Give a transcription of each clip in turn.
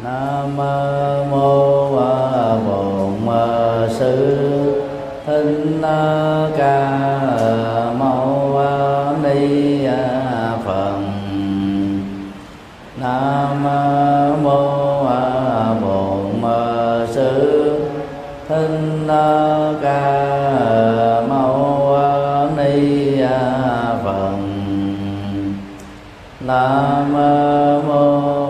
nam mô bổn sư. Thích ca mâu ni phật. Nam mô bổn sư. Thích ca mâu ni phật. Nam mô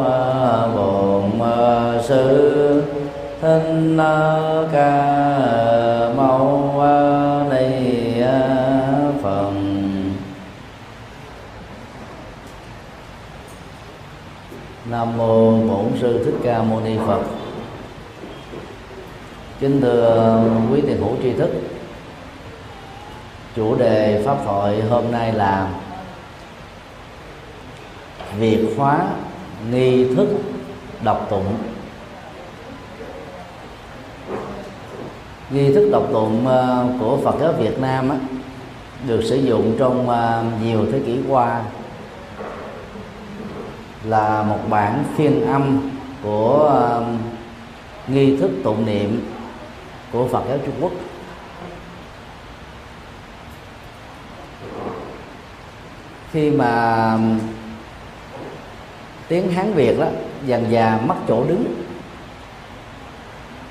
thích ca mâu ni phật nam mô bổn sư thích ca mâu ni phật. Kính thưa quý tiền hữu tri thức, chủ đề pháp thoại hôm nay là việc hóa nghi thức đọc tụng. Nghi thức đọc tụng ờ, của Phật giáo Việt Nam á, được sử dụng trong ờ, nhiều thế kỷ qua. Là một bản phiên âm của ờ, nghi thức tụng niệm của Phật giáo Trung Quốc. Khi mà tiếng Hán Việt đó dần dà mất chỗ đứng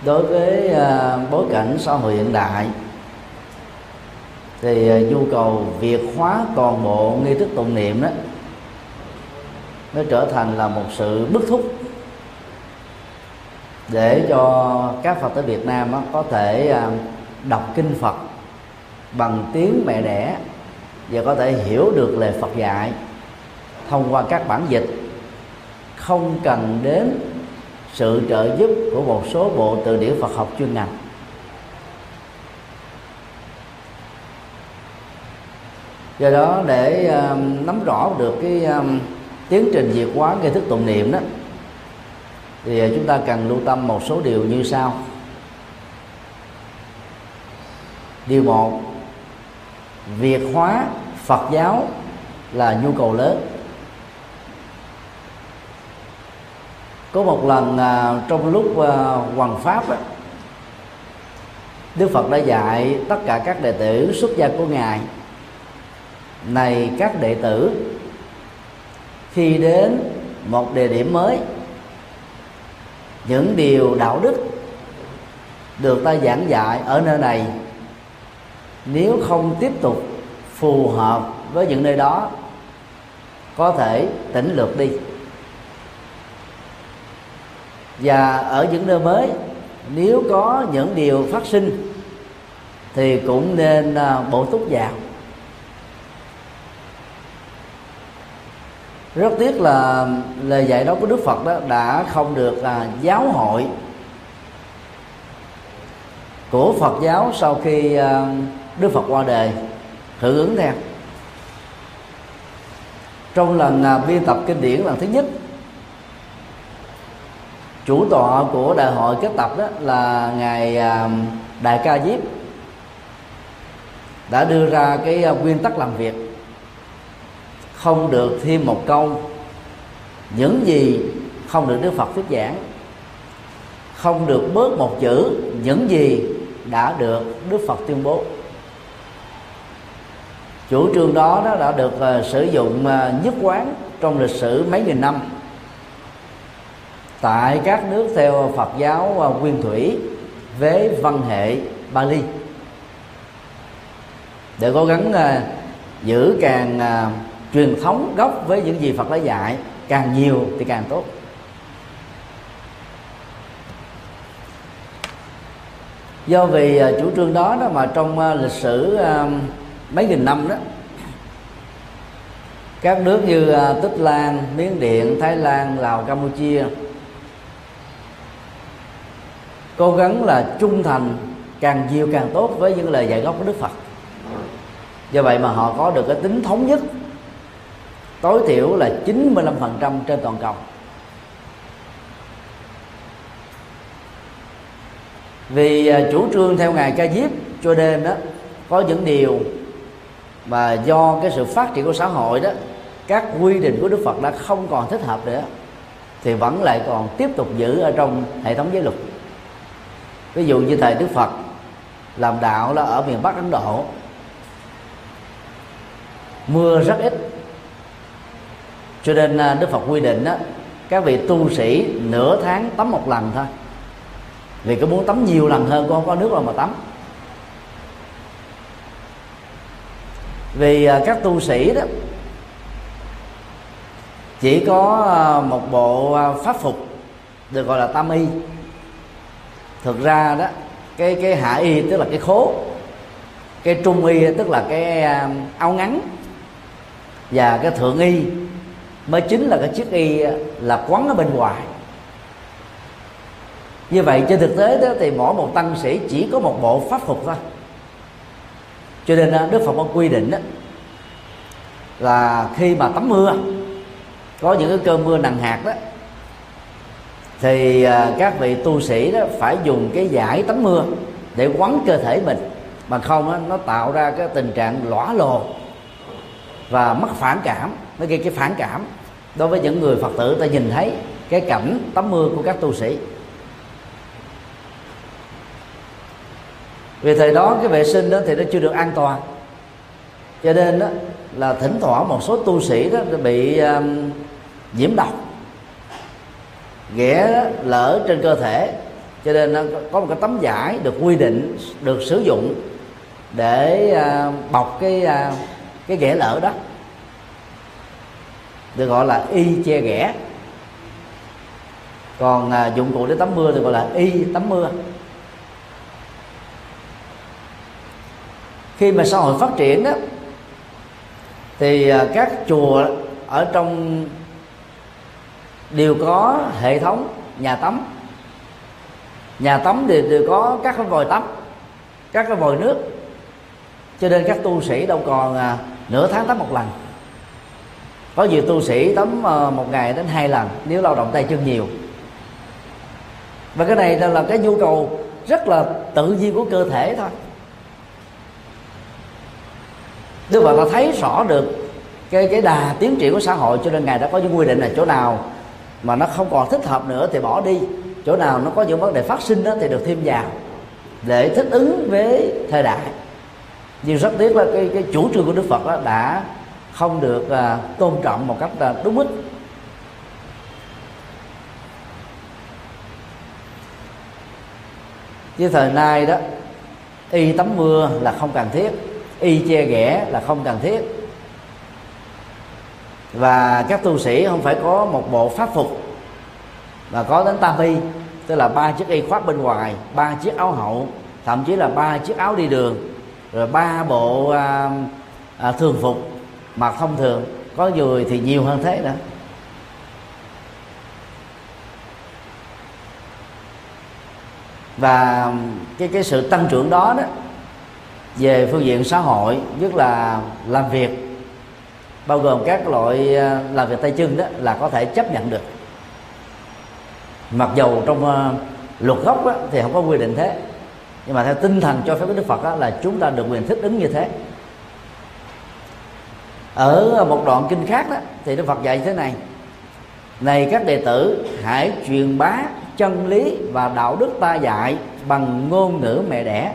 đối với à, bối cảnh xã hội hiện đại thì à, nhu cầu việt hóa toàn bộ nghi thức tụng niệm đó nó trở thành là một sự bức thúc để cho các phật tử Việt Nam đó, có thể à, đọc kinh Phật bằng tiếng mẹ đẻ và có thể hiểu được lời Phật dạy thông qua các bản dịch. Không cần đến sự trợ giúp của một số bộ từ điển Phật học chuyên ngành. Do đó để um, nắm rõ được cái um, tiến trình diệt hóa nghi thức tụng niệm đó thì à, chúng ta cần lưu tâm một số điều như sau. Điều một việc hóa Phật giáo là nhu cầu lớn. Có một lần à, trong lúc à, hoàng pháp á, Đức Phật đã dạy tất cả các đệ tử xuất gia của ngài. Này các đệ tử khi đến một địa điểm mới những điều đạo đức được ta giảng dạy ở nơi này nếu không tiếp tục phù hợp với những nơi đó có thể tỉnh lược đi và ở những nơi mới, nếu có những điều phát sinh, thì cũng nên à, bổ túc vào. Rất tiếc là lời dạy đó của Đức Phật đó đã không được là giáo hội của Phật giáo sau khi à, Đức Phật qua đời. Hưởng ứng theo trong lần à, biên tập kinh điển lần thứ nhất chủ tọa của đại hội kết tập đó là ngài à, đại ca diếp. Đã đưa ra cái à, nguyên tắc làm việc. Không được thêm một câu. Những gì không được đức phật thuyết giảng không được bớt một chữ những gì đã được đức phật tuyên bố. Chủ trương đó, đó đã được uh, sử dụng uh, nhất quán trong lịch sử mấy nghìn năm tại các nước theo Phật giáo à, nguyên thủy với văn hệ Bali. Để cố gắng uh, giữ càng uh, truyền thống gốc với những gì Phật đã dạy càng nhiều thì càng tốt. Do vì uh, chủ trương đó đó mà trong uh, lịch sử uh, mấy nghìn năm đó các nước như uh, Tích Lan, Miến Điện, Thái Lan, Lào, Campuchia cố gắng là trung thành, càng nhiều càng tốt với những lời dạy gốc của Đức Phật. Do vậy mà họ có được cái tính thống nhất, tối thiểu là 95% trên toàn cầu. Vì à, chủ trương theo ngài ca diếp cho nên đó, có những điều mà do cái sự phát triển của xã hội đó, các quy định của Đức Phật đã không còn thích hợp nữa, thì vẫn lại còn tiếp tục giữ ở trong hệ thống giới luật ví dụ như thầy đức phật, làm đạo là ở miền bắc ấn độ, mưa rất ít. Cho nên à, đức phật quy định đó các vị tu sĩ nửa tháng tắm một lần thôi. Vì có muốn tắm nhiều lần hơn con có nước đâu mà tắm. Vì à, các tu sĩ đó, chỉ có à, một bộ pháp phục được gọi là tam y thực ra đó, cái cái hạ y tức là cái khố, cái trung y tức là cái um, áo ngắn, và cái thượng y mới chính là cái chiếc y là quấn ở bên ngoài. Như vậy trên thực tế đó thì mỗi một tăng sĩ chỉ có một bộ pháp phục thôi. Cho nên uh, đức phật có quy định đó là khi mà tắm mưa, có những cái cơn mưa nặng hạt đó thì à, các vị tu sĩ đó phải dùng cái giải tắm mưa để quấn cơ thể mình. Mà không đó, nó tạo ra cái tình trạng lõa lồ và mất phản cảm nó gây cái phản cảm. Đối với những người phật tử ta nhìn thấy cái cảnh tắm mưa của các tu sĩ. Vì thời đó cái vệ sinh đó thì nó chưa được an toàn. Cho nên đó là thỉnh thoảng một số tu sĩ đó bị um, nhiễm độc ghẻ lỡ trên cơ thể. Cho nên nó có một cái tấm vải được quy định, được sử dụng để à, bọc cái à, cái ghẻ lỡ đó. Được gọi là y che ghẻ. Còn à, dụng cụ để tắm mưa thì gọi là y tắm mưa. Khi mà xã hội phát triển đó, thì các chùa ở trong đều có hệ thống nhà tắm. Nhà tắm thì đều có các cái vòi tắm các cái vòi nước. Cho nên các tu sĩ đâu còn à, nửa tháng tắm một lần. Có nhiều tu sĩ tắm à, một ngày đến hai lần nếu lao động tay chân nhiều. Và cái này là cái nhu cầu rất là tự nhiên của cơ thể thôi. Đức Phật đã thấy rõ được cái cái đà tiến triển của xã hội cho nên ngài đã có những quy định là chỗ nào mà nó không còn thích hợp nữa thì bỏ đi. Chỗ nào nó có những vấn đề phát sinh đó thì được thêm vào. Để thích ứng với thời đại. Nhưng rất tiếc là cái cái chủ trương của Đức Phật đó đã không được à, tôn trọng một cách à, đúng mức. Chứ thời nay đó y tắm mưa là không cần thiết y che ghẻ là không cần thiết và các tu sĩ không phải có một bộ pháp phục mà có đến tam y tức là ba chiếc y khoác bên ngoài ba chiếc áo hậu thậm chí là ba chiếc áo đi đường rồi ba bộ à, à, thường phục mặc thông thường có người thì nhiều hơn thế nữa. Và cái cái sự tăng trưởng đó đó về phương diện xã hội nhất là làm việc bao gồm các loại à, làm việc tay chân đó là có thể chấp nhận được. Mặc dầu trong uh, luật gốc đó, thì không có quy định thế nhưng mà theo tinh thần cho phép của đức phật đó, là chúng ta được quyền thích ứng như thế. Ở một đoạn kinh khác đó thì đức phật dạy thế này này các đệ tử hãy truyền bá chân lý và đạo đức ta dạy bằng ngôn ngữ mẹ đẻ.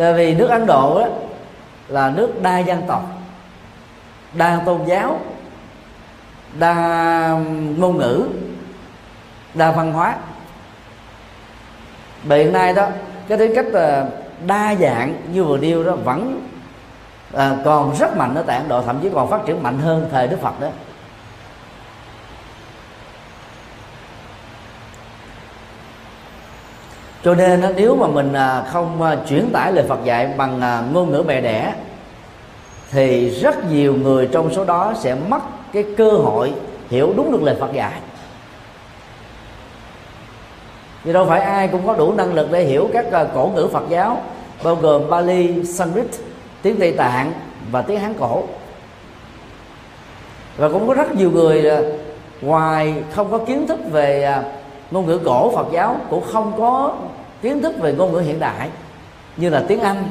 Tại vì nước ấn độ đó là nước đa dân tộc đa tôn giáo đa ngôn ngữ đa văn hóa. Hiện nay đó cái tính cách đa dạng như vừa điêu đó vẫn à, còn rất mạnh ở tại Ấn Độ thậm chí còn phát triển mạnh hơn thời Đức Phật đó. Cho nên nếu mà mình à, không à, chuyển tải lời Phật dạy bằng à, ngôn ngữ mẹ đẻ thì rất nhiều người trong số đó sẽ mất cái cơ hội hiểu đúng được lời Phật dạy. Vì đâu phải ai cũng có đủ năng lực để hiểu các cổ ngữ Phật giáo bao gồm Bali, Sanskrit, tiếng Tây Tạng và tiếng Hán cổ. Và cũng có rất nhiều người ngoài không có kiến thức về ngôn ngữ cổ Phật giáo cũng không có kiến thức về ngôn ngữ hiện đại như là tiếng Anh,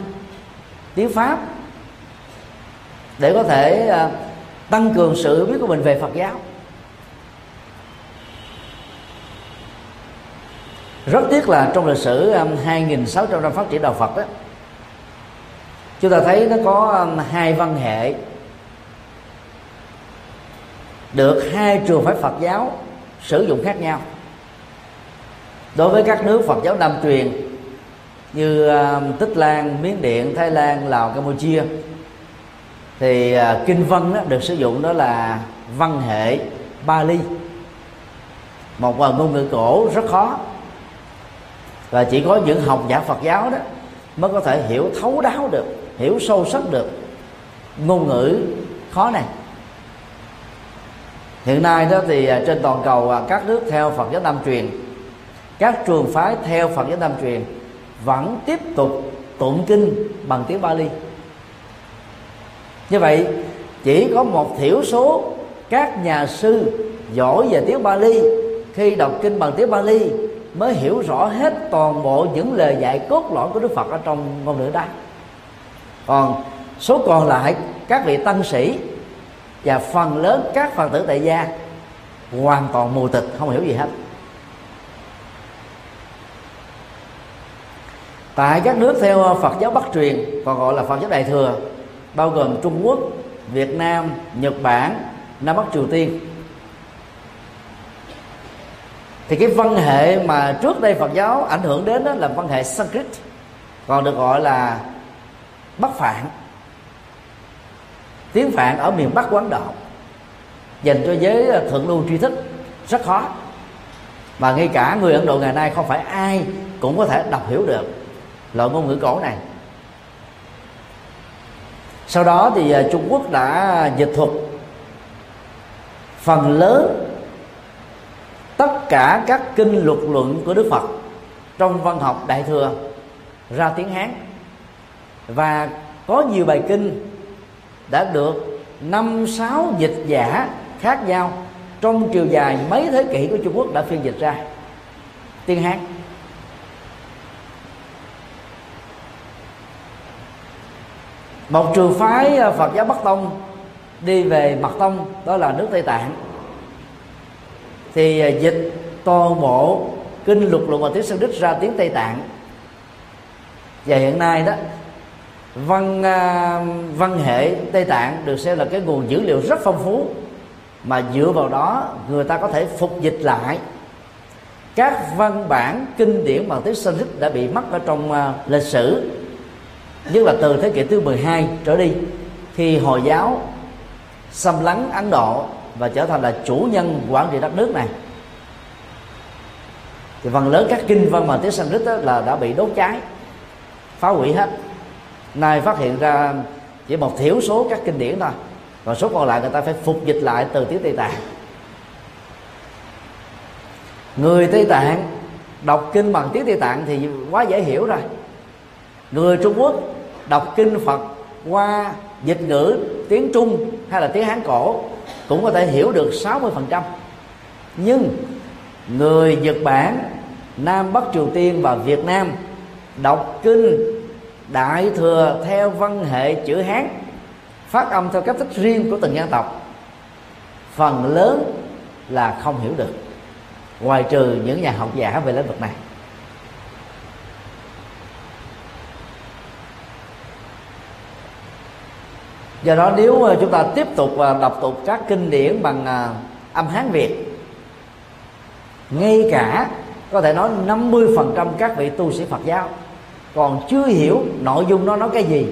tiếng Pháp. Để có thể à, tăng cường sự hiểu biết của mình về Phật giáo. Rất tiếc là trong lịch sử à, 2.600 năm phát triển đạo Phật đó chúng ta thấy nó có à, hai văn hệ được hai trường phái Phật giáo sử dụng khác nhau đối với các nước Phật giáo Nam truyền như à, Tích Lan, Miến Điện, Thái Lan, Lào, Campuchia thì à, kinh văn đó, được sử dụng đó là văn hệ Bali. Một ngôn ngữ cổ rất khó. Và chỉ có những học giả Phật giáo đó mới có thể hiểu thấu đáo được hiểu sâu sắc được ngôn ngữ khó này. Hiện nay đó thì à, trên toàn cầu các nước theo Phật giáo Nam truyền các trường phái theo Phật giáo Nam truyền vẫn tiếp tục tụng kinh bằng tiếng Bali. Như vậy, chỉ có một thiểu số các nhà sư giỏi về tiếng Bali, khi đọc kinh bằng tiếng Bali mới hiểu rõ hết toàn bộ những lời dạy cốt lõi của Đức Phật ở trong ngôn ngữ đó. Còn số còn lại, các vị tăng sĩ và phần lớn các phật tử tại gia hoàn toàn mù tịch không hiểu gì hết. Tại các nước theo Phật giáo Bắc truyền còn gọi là Phật giáo Đại thừa bao gồm Trung Quốc, Việt Nam, Nhật Bản, Nam Bắc Triều Tiên. Thì cái văn hệ mà trước đây Phật giáo ảnh hưởng đến đó là văn hệ Sanskrit còn được gọi là Bắc Phạn. Tiếng Phạn ở miền Bắc Quán Độ dành cho giới thượng lưu tri thức rất khó. Và ngay cả người Ấn Độ ngày nay không phải ai cũng có thể đọc hiểu được loại ngôn ngữ cổ này. Sau đó thì à, Trung Quốc đã dịch thuật phần lớn tất cả các kinh luật luận của Đức Phật trong văn học Đại thừa ra tiếng Hán. Và có nhiều bài kinh đã được năm, sáu dịch giả khác nhau trong chiều dài mấy thế kỷ của Trung Quốc đã phiên dịch ra tiếng Hán. Một trường phái ờ, Phật giáo Bắc Tông đi về Mật Tông đó là nước Tây Tạng. Thì ờ, dịch toàn bộ kinh lục luận và tiếng Sanskrit ra tiếng Tây Tạng. Và hiện nay đó văn ờ, văn hệ Tây Tạng được xem là cái nguồn dữ liệu rất phong phú mà dựa vào đó người ta có thể phục dịch lại các văn bản kinh điển bằng tiếng Sanskrit đã bị mất ở trong uh, lịch sử nhất là từ thế kỷ thứ 12 trở đi khi hồi giáo xâm lấn Ấn Độ và trở thành là chủ nhân quản trị đất nước này. Thì phần lớn các kinh văn bằng tiếng Sanskrit đó là đã bị đốt cháy, phá hủy hết. Nay phát hiện ra chỉ một thiểu số các kinh điển thôi, còn số còn lại người ta phải phục dịch lại từ tiếng tây tạng. Người tây tạng đọc kinh bằng tiếng tây tạng thì quá dễ hiểu rồi người trung quốc đọc kinh phật qua dịch ngữ tiếng trung hay là tiếng hán cổ cũng có thể hiểu được 60% nhưng người Nhật Bản, Nam Bắc Triều Tiên và Việt Nam đọc kinh đại thừa theo văn hệ chữ hán, phát âm theo cách thức riêng của từng dân tộc, phần lớn là không hiểu được, ngoài trừ những nhà học giả về lĩnh vực này. Do đó nếu ờ, chúng ta tiếp tục ờ, đọc tục các kinh điển bằng ờ, âm hán việt, ngay cả có thể nói 50% các vị tu sĩ Phật giáo còn chưa hiểu nội dung nó nói cái gì,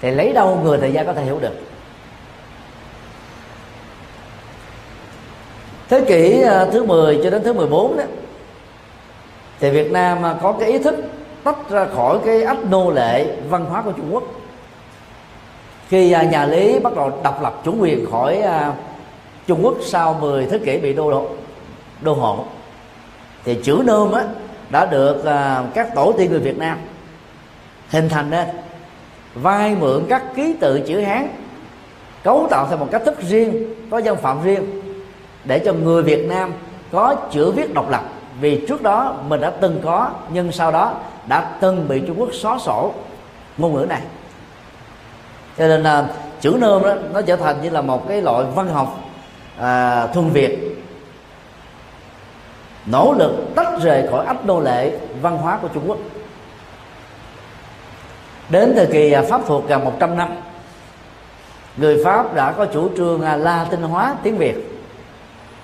thì lấy đâu người thời gian có thể hiểu được. Thế kỷ thứ 10 cho đến thứ 14 đó, thì Việt Nam có cái ý thức tách ra khỏi cái ách nô lệ văn hóa của Trung Quốc khi à, nhà lý bắt đầu độc lập chủ quyền khỏi à, Trung Quốc sau 10 thế kỷ bị đô đô hộ, thì chữ nôm á đã được à, các tổ tiên người Việt Nam hình thành nên, vay mượn các ký tự chữ Hán, cấu tạo theo một cách thức riêng, có dân phạm riêng, để cho người Việt Nam có chữ viết độc lập. Vì trước đó mình đã từng có, nhưng sau đó đã từng bị Trung Quốc xóa sổ ngôn ngữ này cho nên là chữ nôm đó nó trở thành như là một cái loại văn học à, thuần việt. Nỗ lực tách rời khỏi ách nô lệ văn hóa của Trung Quốc. Đến thời kỳ à, Pháp thuộc gần 100 năm người Pháp đã có chủ trương à, la tinh hóa tiếng Việt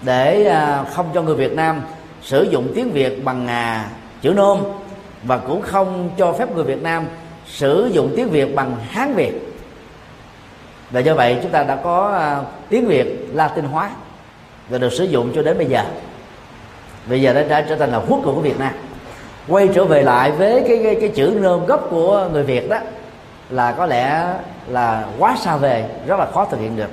để à, không cho người Việt Nam sử dụng tiếng Việt bằng chữ nôm và cũng không cho phép người Việt Nam sử dụng tiếng Việt bằng Hán Việt và do vậy chúng ta đã có à, tiếng Việt Latin hóa và được sử dụng cho đến bây giờ. Bây giờ nó đã trở thành là quốc của Việt Nam. Quay trở về lại với cái cái, cái chữ nôm gốc của người Việt đó là có lẽ là quá xa về rất là khó thực hiện được.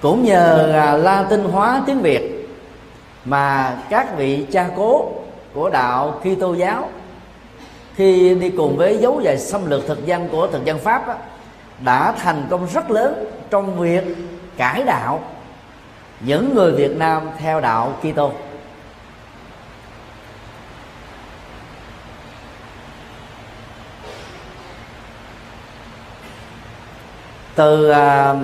Cũng nhờ à, la tinh hóa tiếng việt mà các vị cha cố của đạo Kitô giáo khi đi cùng với dấu dài xâm lược thực dân của thực dân pháp đó, đã thành công rất lớn trong việc cải đạo những người Việt Nam theo đạo Kitô. Từ uh,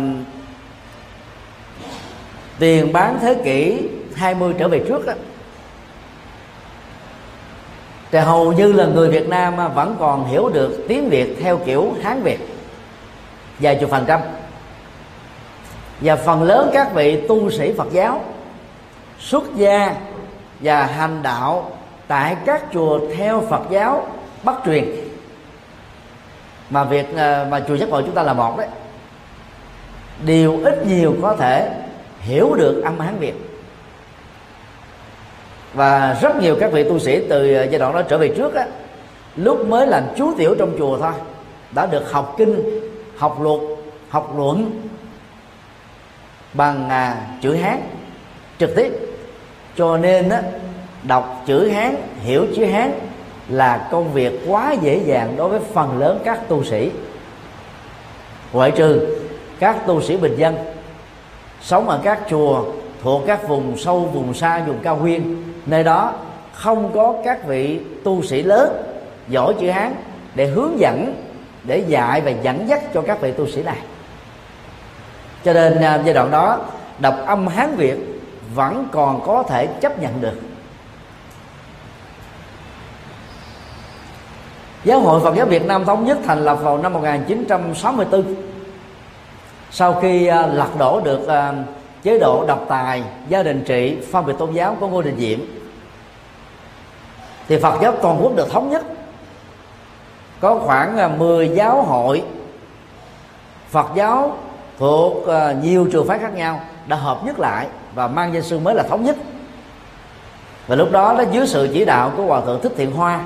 tiền bán thế kỷ 20 trở về trước đó, thì hầu như là người Việt Nam à, vẫn còn hiểu được tiếng Việt theo kiểu Hán Việt. Vài chục phần trăm. Và phần lớn các vị tu sĩ Phật giáo, xuất gia và hành đạo tại các chùa theo Phật giáo Bắc truyền. Mà việc à, mà chùa giác ngộ chúng ta là một đấy. Đều ít nhiều có thể hiểu được âm hán việt và rất nhiều các vị tu sĩ từ ờ, giai đoạn đó trở về trước á lúc mới làm chú tiểu trong chùa thôi đã được học kinh học luật học luận bằng à, chữ hán trực tiếp. Cho nên á đọc chữ hán hiểu chữ hán là công việc quá dễ dàng đối với phần lớn các tu sĩ. Ngoại trừ các tu sĩ bình dân sống ở các chùa thuộc các vùng sâu vùng xa vùng cao nguyên nơi đó không có các vị tu sĩ lớn, giỏi chữ hán để hướng dẫn, để dạy và dẫn dắt cho các vị tu sĩ này. Cho nên à, giai đoạn đó, đọc âm hán việt vẫn còn có thể chấp nhận được. Giáo hội Phật giáo Việt Nam thống nhất thành lập vào năm 1964 sau khi à, lật đổ được à, chế độ độc tài, gia đình trị phân biệt tôn giáo của ngô đình diệm. Thì phật giáo toàn quốc được thống nhất. Có khoảng à, 10 giáo hội phật giáo thuộc à, nhiều trường phái khác nhau đã hợp nhất lại và mang danh sư mới là thống nhất. Và lúc đó nó dưới sự chỉ đạo của hòa thượng thích thiện hoa,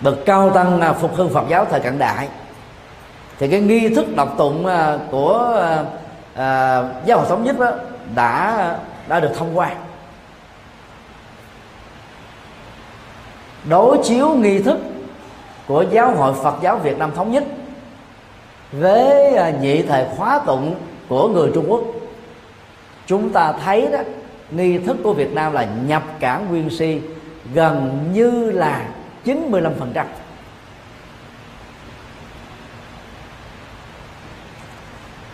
bậc cao tăng à, phục hưng phật giáo thời cận đại, thì cái nghi thức đọc tụng của à, giáo hội thống nhất đó đã đã được thông qua. Đối chiếu nghi thức của giáo hội Phật giáo Việt Nam thống nhất với ờ, nhị thời khóa tụng của người Trung Quốc. Chúng ta thấy đó nghi thức của Việt Nam là nhập cảng nguyên si gần như là 95%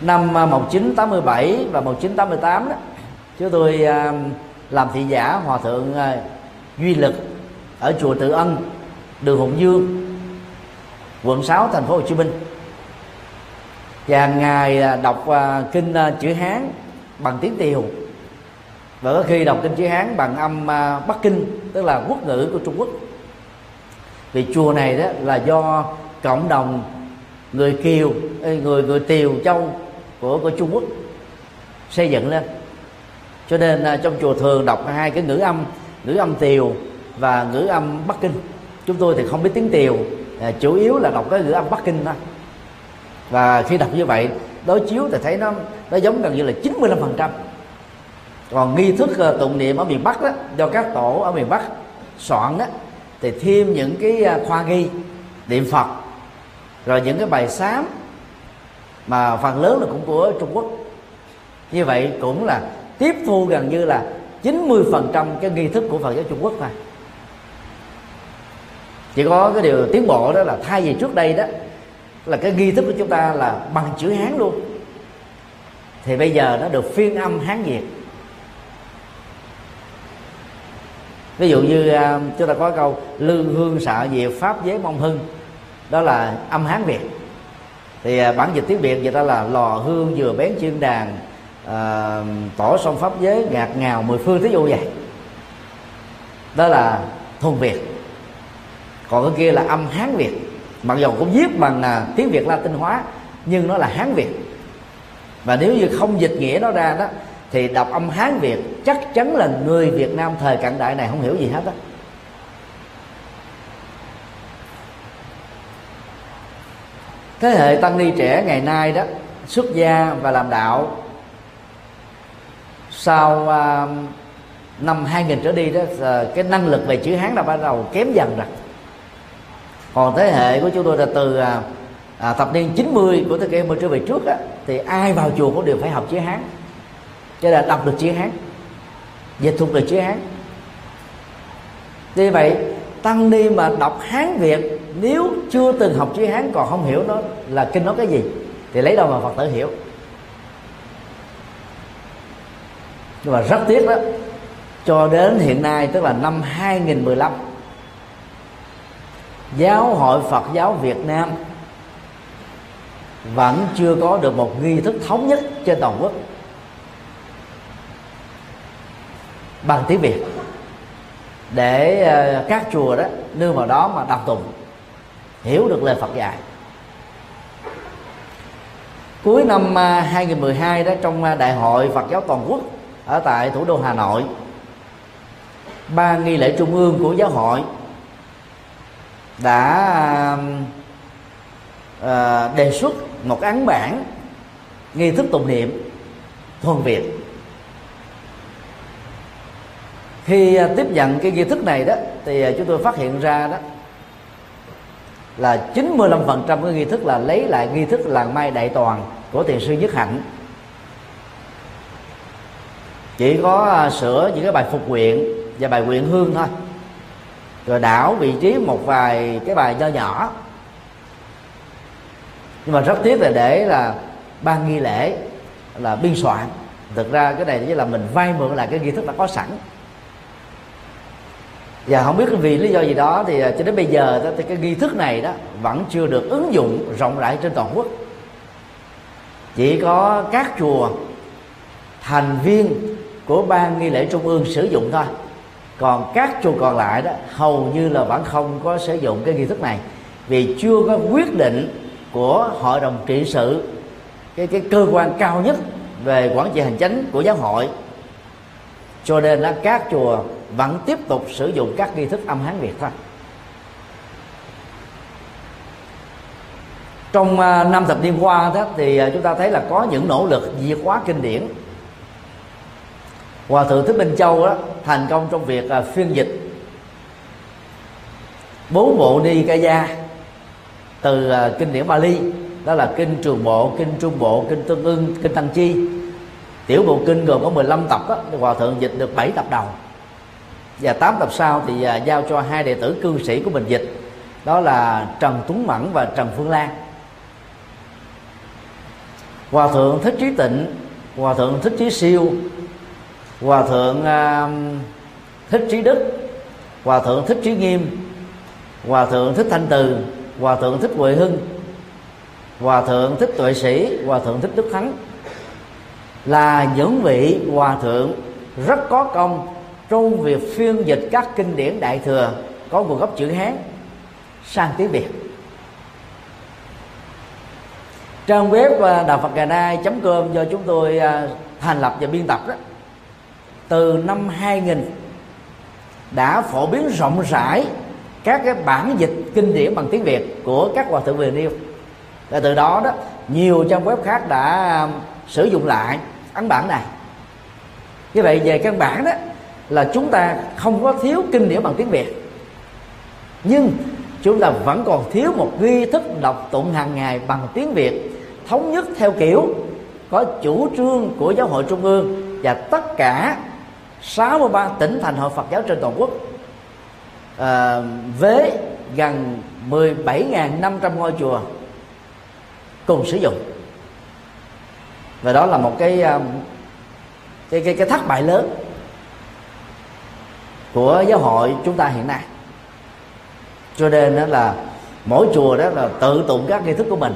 năm à, 1987 và 1988 đó, chúng tôi à, làm thị giả hòa thượng à, duy lực ở chùa Tự Ân, đường Hùng Dương, quận 6 thành phố Hồ Chí Minh. Và ngài đọc kinh chữ Hán bằng tiếng Tiều và có khi đọc kinh chữ Hán bằng âm Bắc Kinh, tức là quốc ngữ của Trung Quốc. Vì chùa này đó là do cộng đồng người Kiều, người người Tiều Châu của của Trung Quốc xây dựng lên. Cho nên à, trong chùa thường đọc hai cái ngữ âm ngữ âm tiều và ngữ âm bắc kinh. Chúng tôi thì không biết tiếng tiều à, chủ yếu là đọc cái ngữ âm bắc kinh thôi. Và khi đọc như vậy đối chiếu thì thấy nó nó giống gần như là 95 phần trăm. Còn nghi thức à, tụng niệm ở miền bắc đó do các tổ ở miền bắc soạn đó thì thêm những cái à, khoa ghi niệm phật rồi những cái bài sám mà phần lớn là cũng của Trung Quốc. Như vậy cũng là tiếp thu gần như là 90% cái nghi thức của Phật giáo Trung Quốc thôi. Chỉ có cái điều tiến bộ đó là thay vì trước đây đó, là cái nghi thức của chúng ta là bằng chữ hán luôn. Thì bây giờ nó được phiên âm hán việt. Ví dụ như à, chúng ta có câu lương hương xạ diệt pháp giới mong hưng, đó là âm hán việt thì à, bản dịch tiếng việt vậy ta là lò hương vừa bén chiên đàn à, tỏ sông pháp giới ngạt ngào mười phương thí dụ vậy. Đó là thuần việt. Còn cái kia là âm hán việt. Mặc dù cũng viết bằng à, tiếng việt latin hóa nhưng nó là hán việt. Và nếu như không dịch nghĩa nó ra đó thì đọc âm hán việt chắc chắn là người việt nam thời cận đại này không hiểu gì hết á. Thế hệ tăng ni trẻ ngày nay đó xuất gia và làm đạo. Sau uh, năm 2000 trở đi đó cái năng lực về chữ hán đã bắt đầu kém dần rồi. Còn thế hệ của chúng tôi là từ à, à, thập niên 90 của thế kỷ 20 trở về trước á, thì ai vào chùa cũng đều phải học chữ hán. Cho là đọc được chữ hán dịch thuật được chữ hán. Vì vậy tăng ni mà đọc hán việt nếu chưa từng học chữ hán còn không hiểu nó là kinh nói cái gì, thì lấy đâu mà phật tử hiểu? Nhưng mà rất tiếc đó, cho đến hiện nay, tức là năm 2015 giáo hội Phật giáo Việt Nam vẫn chưa có được một nghi thức thống nhất trên toàn quốc bằng tiếng việt. Để ờ, các chùa đó nương vào đó mà đọc tụng hiểu được lời Phật dạy. Cuối năm à, 2012 đó, trong à, đại hội Phật giáo toàn quốc ở tại thủ đô Hà Nội ban nghi lễ trung ương của giáo hội đã à, đề xuất một án bản nghi thức tụng niệm thuần việt. Khi tiếp nhận cái nghi thức này đó, thì chúng tôi phát hiện ra đó là 95% cái nghi thức là lấy lại nghi thức làng mai đại toàn của thiền sư nhất hạnh. Chỉ có à, sửa những cái bài phục nguyện và bài nguyện hương thôi. Rồi đảo vị trí một vài cái bài nho nhỏ. Nhưng mà rất tiếc là để là ban nghi lễ là biên soạn. Thực ra cái này chỉ là mình vay mượn lại cái nghi thức đã có sẵn và không biết vì lý do gì đó thì à, cho đến bây giờ đó, thì cái nghi thức này đó vẫn chưa được ứng dụng rộng rãi trên toàn quốc. Chỉ có các chùa thành viên của ban nghi lễ trung ương sử dụng thôi. Còn các chùa còn lại đó hầu như là vẫn không có sử dụng cái nghi thức này. Vì chưa có quyết định của hội đồng trị sự cái cái cơ quan cao nhất về quản trị hành chính của giáo hội. Cho nên là các chùa vẫn tiếp tục sử dụng các nghi thức âm hán việt thôi trong à, năm thập niên qua đó thì à, chúng ta thấy là có những nỗ lực diệt hóa kinh điển. Hòa thượng thích minh châu đó thành công trong việc à, phiên dịch bốn bộ ni ca gia từ kinh điển Bali đó là kinh trường bộ kinh trung bộ kinh tương ưng kinh tăng chi. Tiểu bộ kinh gồm có 15 tập đó, hòa thượng dịch được 7 tập đầu và 8 tập sau thì à, giao cho hai đệ tử cư sĩ của mình dịch. Đó là Trần Tuấn Mẫn và Trần Phương Lan. Hòa thượng Thích Trí Tịnh, Hòa thượng Thích Trí Siêu, Hòa thượng à, Thích Trí Đức, Hòa thượng Thích Trí Nghiêm, Hòa thượng Thích Thanh Từ, Hòa thượng Thích Huệ Hưng, Hòa thượng Thích Tuệ Sĩ, Hòa thượng Thích Đức Thắng. Là những vị hòa thượng rất có công trong việc phiên dịch các kinh điển đại thừa, có nguồn gốc chữ hán, sang tiếng việt. Trang web à, đạo phật ngày Nay com do chúng tôi à, thành lập và biên tập đó. Từ năm 2000 đã phổ biến rộng rãi các cái bản dịch kinh điển bằng tiếng Việt của các hòa thượng về nêu. Và từ đó đó, nhiều trang web khác đã à, sử dụng lại ấn bản này. Như vậy về căn bản đó là chúng ta không có thiếu kinh điển bằng tiếng việt. Nhưng chúng ta vẫn còn thiếu một nghi thức đọc tụng hàng ngày bằng tiếng việt thống nhất theo kiểu có chủ trương của giáo hội trung ương và tất cả 63 tỉnh thành hội Phật giáo trên toàn quốc. À, với gần 17.500 ngôi chùa cùng sử dụng. Và đó là một cái à, cái cái, cái thất bại lớn của giáo hội chúng ta hiện nay. Cho nên đó là mỗi chùa đó là tự tụng các nghi thức của mình.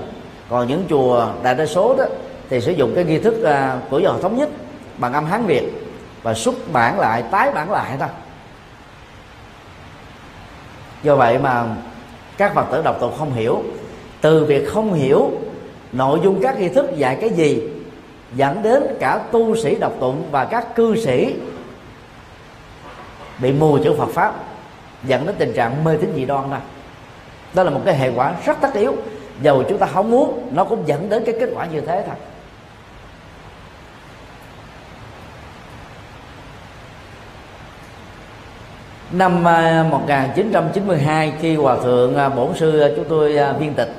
Còn những chùa đại đa số đó thì sử dụng cái nghi thức à, của giáo hội thống nhất bằng âm hán việt và xuất bản lại, tái bản lại thôi. Do vậy mà các phật tử đọc tụng không hiểu. Từ việc không hiểu nội dung các nghi thức dạy cái gì dẫn đến cả tu sĩ đọc tụng và các cư sĩ bị mù chữ Phật pháp, dẫn đến tình trạng mê tín dị đoan đó đó là một cái hệ quả rất tất yếu dầu chúng ta không muốn nó cũng dẫn đến cái kết quả như thế thôi. Năm à, 1992 khi hòa thượng à, bổn sư à, chúng tôi viên tịch,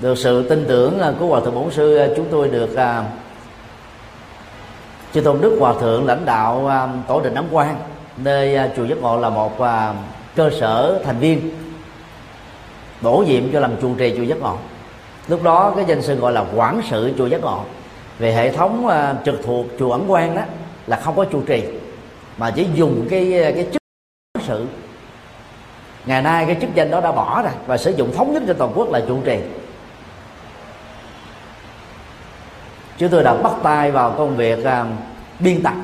được sự tin tưởng của hòa thượng bổn sư chúng tôi được chư tôn đức hòa thượng lãnh đạo à, tổ đình ấn quan nơi à, chùa giác ngộ là một à, cơ sở thành viên bổ nhiệm cho làm chủ trì chùa giác ngộ. Lúc đó cái danh sư gọi là quản sự chùa giác ngộ về hệ thống trực thuộc chùa ấn quan đó là không có chủ trì, mà chỉ dùng cái cái chức quản sự. Ngày nay cái chức danh đó đã bỏ rồi và sử dụng thống nhất trên toàn quốc là chủ trì. Chúng tôi đã bắt tay vào công việc uh, biên tập.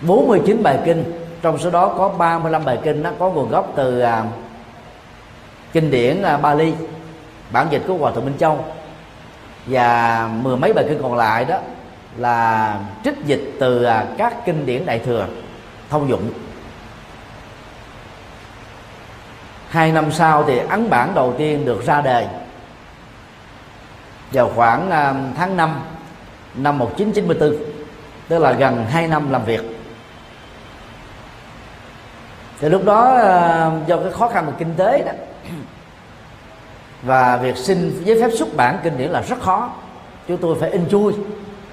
49 bài kinh trong số đó có 35 bài kinh nó có nguồn gốc từ uh, kinh điển uh, Bali bản dịch của hòa thượng Minh Châu. Và mười mấy bài kinh còn lại đó là trích dịch từ uh, các kinh điển đại thừa thông dụng. Hai năm sau thì ấn bản đầu tiên được ra đời vào khoảng à, tháng 5 năm 1994 tức là gần 2 năm làm việc. Thì lúc đó à, do cái khó khăn về kinh tế đó, và việc xin giấy phép xuất bản kinh điển là rất khó. Chúng tôi phải in chui.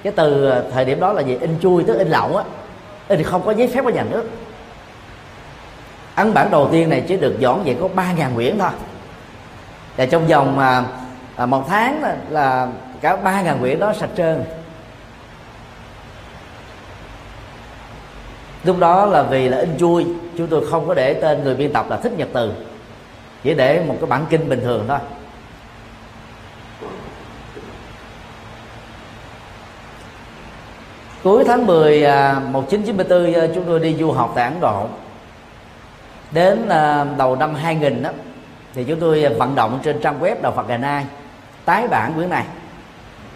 Cái từ à, thời điểm đó là gì? In chui, tức in lậu á. In không có giấy phép của nhà nước. Ấn bản đầu tiên này chỉ được dọn về có ba ngàn quyển thôi. Và trong vòng mà à, một tháng là, là cả ba ngàn quyển đó sạch trơn. Lúc đó là vì là in chui chúng tôi không có để tên người biên tập là thích nhật từ. Chỉ để một cái bản kinh bình thường thôi. Cuối tháng 10 1994 à, à, chúng tôi đi du học tại Ấn Độ. Đến à, đầu năm 2000 đó thì chúng tôi vận động trên trang web đạo Phật ngày nay tái bản quyển này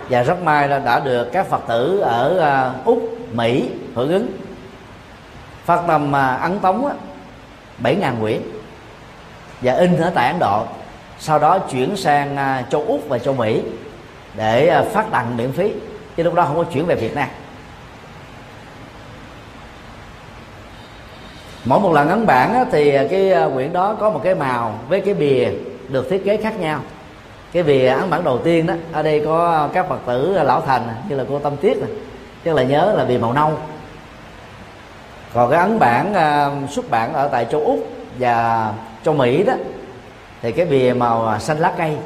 và rất may là đã được các Phật tử ở à, Úc, Mỹ hưởng ứng. Phát tâm à, ấn tống bảy ngàn quyển. Và in ở tại Ấn Độ. Sau đó chuyển sang à, châu Úc và châu Mỹ để phát tặng miễn phí. Chứ lúc đó không có chuyển về Việt Nam. Mỗi một lần ấn bản thì cái quyển đó có một cái màu với cái bìa được thiết kế khác nhau cái bìa ấn bản đầu tiên đó ở đây có các phật tử lão thành như là cô tâm tiết này chắc là nhớ là bìa màu nâu. Còn cái ấn bản uh, xuất bản ở tại châu úc và châu mỹ đó thì cái bìa màu xanh lá cây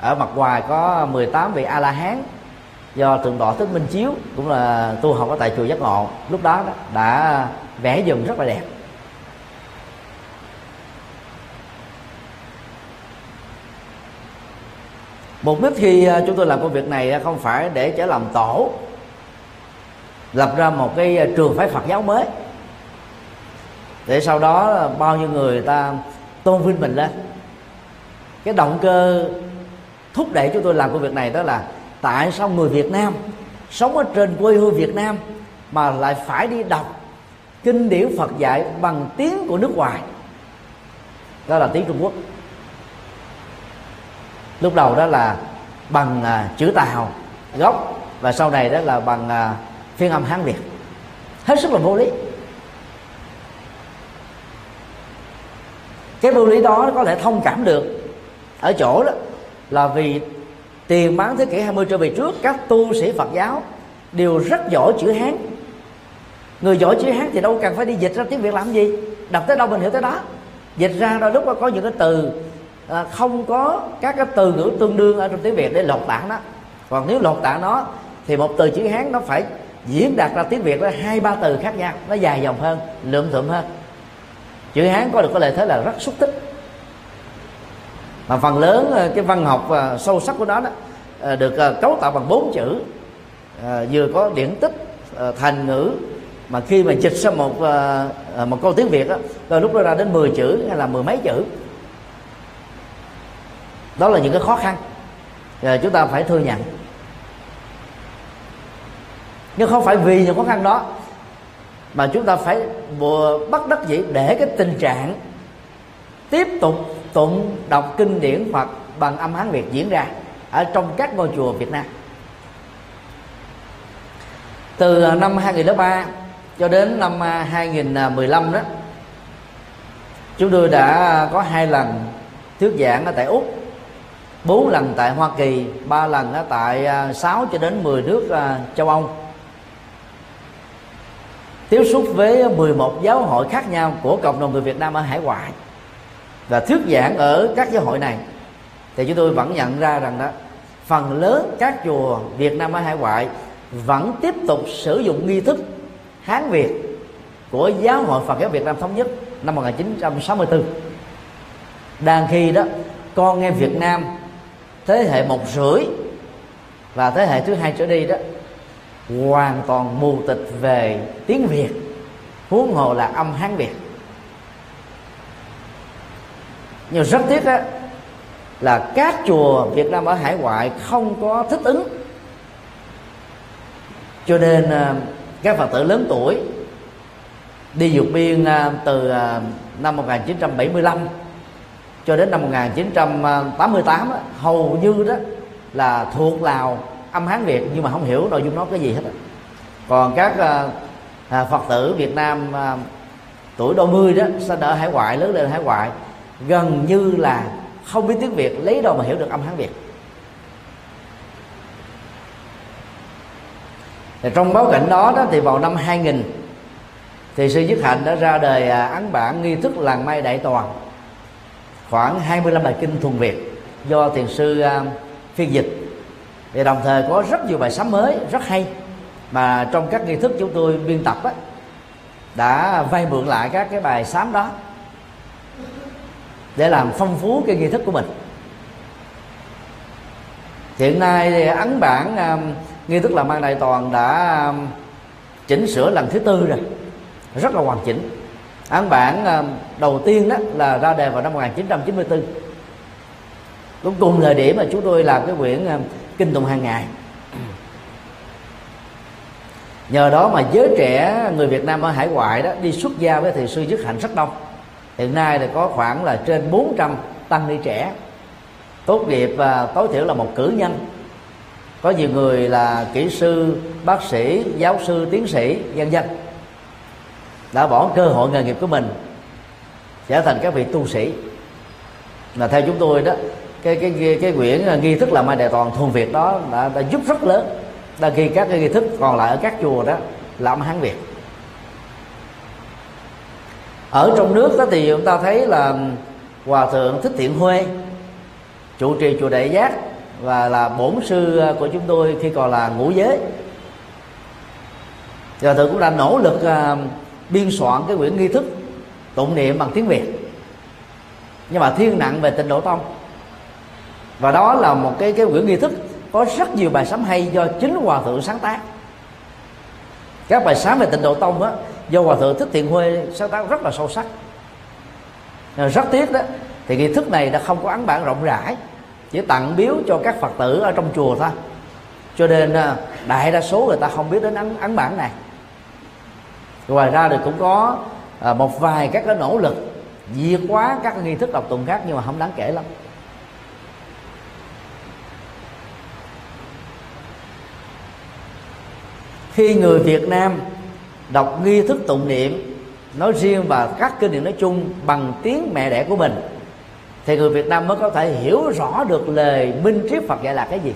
ở mặt ngoài có 18 vị a la hán do thượng đỏ thích minh chiếu cũng là tu học ở tại chùa giác ngộ. Lúc đó, đó đã vẽ dùm rất là đẹp. Mục đích khi à, chúng tôi làm công việc này à, không phải để trở làm tổ, lập ra một cái à, trường phái Phật giáo mới. Để sau đó bao nhiêu người ta tôn vinh mình lên. Cái động cơ thúc đẩy chúng tôi làm công việc này đó là tại sao người Việt Nam sống ở trên quê hương Việt Nam mà lại phải đi đọc kinh điển Phật dạy bằng tiếng của nước ngoài? Đó là tiếng Trung Quốc lúc đầu đó là bằng à, chữ tàu gốc và sau này đó là bằng à, phiên âm hán việt. Hết sức là vô lý. Cái vô lý đó có thể thông cảm được ở chỗ đó là vì tiền bán thế kỷ 20 trở về trước các tu sĩ Phật giáo đều rất giỏi chữ Hán. Người giỏi chữ hán thì đâu cần phải đi dịch ra tiếng việt làm gì. Đọc tới đâu mình hiểu tới đó. Dịch ra đôi lúc có những cái từ à, không có các cái từ ngữ tương đương ở trong tiếng việt để lột tả đó. Còn nếu lột tả nó thì một từ chữ hán nó phải diễn đạt ra tiếng việt nó hai ba từ khác nhau nó dài dòng hơn lượm thượm hơn. Chữ hán có được cái lợi thế là rất xúc tích. Mà phần lớn ờ, cái văn học và sâu sắc của nó đó được cấu tạo bằng bốn chữ. Vừa có điển tích thành ngữ mà khi mà dịch sang một một câu tiếng việt đó, lúc đó ra đến 10 chữ hay là mười mấy chữ đó là những cái khó khăn. Rồi chúng ta phải thừa nhận. Nhưng không phải vì những khó khăn đó mà chúng ta phải bắt đắc dĩ để cái tình trạng tiếp tục tụng, đọc kinh điển hoặc bằng âm hán việt diễn ra ở trong các ngôi chùa Việt Nam. Từ ờ, năm 2003 cho đến năm ờ, 2015 đó, chúng tôi đã có hai lần thuyết giảng ở tại úc bốn lần tại hoa kỳ, ba lần ở tại à, 6 cho đến 10 nước à, châu âu. Tiếp xúc với 11 giáo hội khác nhau của cộng đồng người Việt Nam ở hải ngoại và thuyết giảng ở các giáo hội này thì chúng tôi vẫn nhận ra rằng đó, phần lớn các chùa Việt Nam ở hải ngoại vẫn tiếp tục sử dụng nghi thức Hán Việt của giáo hội Phật giáo Việt Nam thống nhất năm 1964 đang khi đó, con em Việt Nam thế hệ một rưỡi và thế hệ thứ hai trở đi đó, hoàn toàn mù tịch về tiếng việt, huống hồ là âm hán việt. Nhưng rất tiếc đó là các chùa Việt Nam ở hải ngoại không có thích ứng. Cho nên à, các Phật tử lớn tuổi đi vượt biên à, từ à, năm 1975 cho đến năm 1988 hầu như đó là thuộc Lào âm hán việt nhưng mà không hiểu nội dung nó cái gì hết còn các ờ, à, phật tử việt nam à, tuổi đôi mươi đó sinh ở hải ngoại lớn lên hải ngoại gần như là không biết tiếng việt lấy đâu mà hiểu được âm hán việt. Thì trong bối cảnh đó, đó thì vào năm 2000 thì sư nhất Hạnh đã ra đời ờ, à, ấn bản nghi thức làng may đại toàn khoảng 25 bài kinh thuần Việt do thiền sư à, phiên dịch. Thì đồng thời có rất nhiều bài sám mới rất hay mà trong các nghi thức chúng tôi biên tập á, đã vay mượn lại các cái bài sám đó để làm phong phú cái nghi thức của mình. Hiện nay thì ấn bản um, nghi thức làm ăn đại toàn đã um, chỉnh sửa lần thứ tư rồi rất là hoàn chỉnh ấn bản ờ, đầu tiên đó là ra đề vào năm 1994 cũng cùng thời điểm mà chúng tôi làm cái quyển ờ, kinh tụng hàng ngày. Nhờ đó mà giới trẻ, người Việt Nam ở hải ngoại đó đi xuất gia với thầy sư dứt hạnh rất đông. Hiện nay thì có khoảng là trên 400 tăng ni trẻ. Tốt nghiệp và tối thiểu là một cử nhân. Có nhiều người là kỹ sư, bác sĩ, giáo sư, tiến sĩ, dân dân đã bỏ cơ hội nghề nghiệp của mình trở thành các vị tu sĩ. Là theo chúng tôi đó cái cái cái, cái quyển à, nghi thức làm mai đại toàn thuần việt đó đã, đã giúp rất lớn. Đã ghi các cái nghi thức còn lại ở các chùa đó là âm hán việt. Ở trong nước đó thì chúng ta thấy là hòa thượng thích thiện huê chủ trì chùa đại giác và là bổn sư của chúng tôi khi còn là ngũ giới. Hòa thượng cũng đã nỗ lực à, biên soạn cái quyển nghi thức tụng niệm bằng tiếng việt. Nhưng mà thiên nặng về tịnh độ tông. Và đó là một cái cái quyển nghi thức có rất nhiều bài sám hay do chính hòa thượng sáng tác. Các bài sám về tịnh độ tông á do hòa thượng thích thiện huê sáng tác rất là sâu sắc. Rất tiếc đó thì nghi thức này đã không có ấn bản rộng rãi chỉ tặng biếu cho các phật tử ở trong chùa thôi. Cho nên à, đại đa số người ta không biết đến ấn, ấn bản này ngoài ra thì cũng có à, một vài các cái nỗ lực diệt quá các nghi thức đọc tụng khác nhưng mà không đáng kể lắm. Khi người Việt Nam đọc nghi thức tụng niệm nói riêng và các kinh điển nói chung bằng tiếng mẹ đẻ của mình thì người Việt Nam mới có thể hiểu rõ được lời minh triết Phật dạy là cái gì.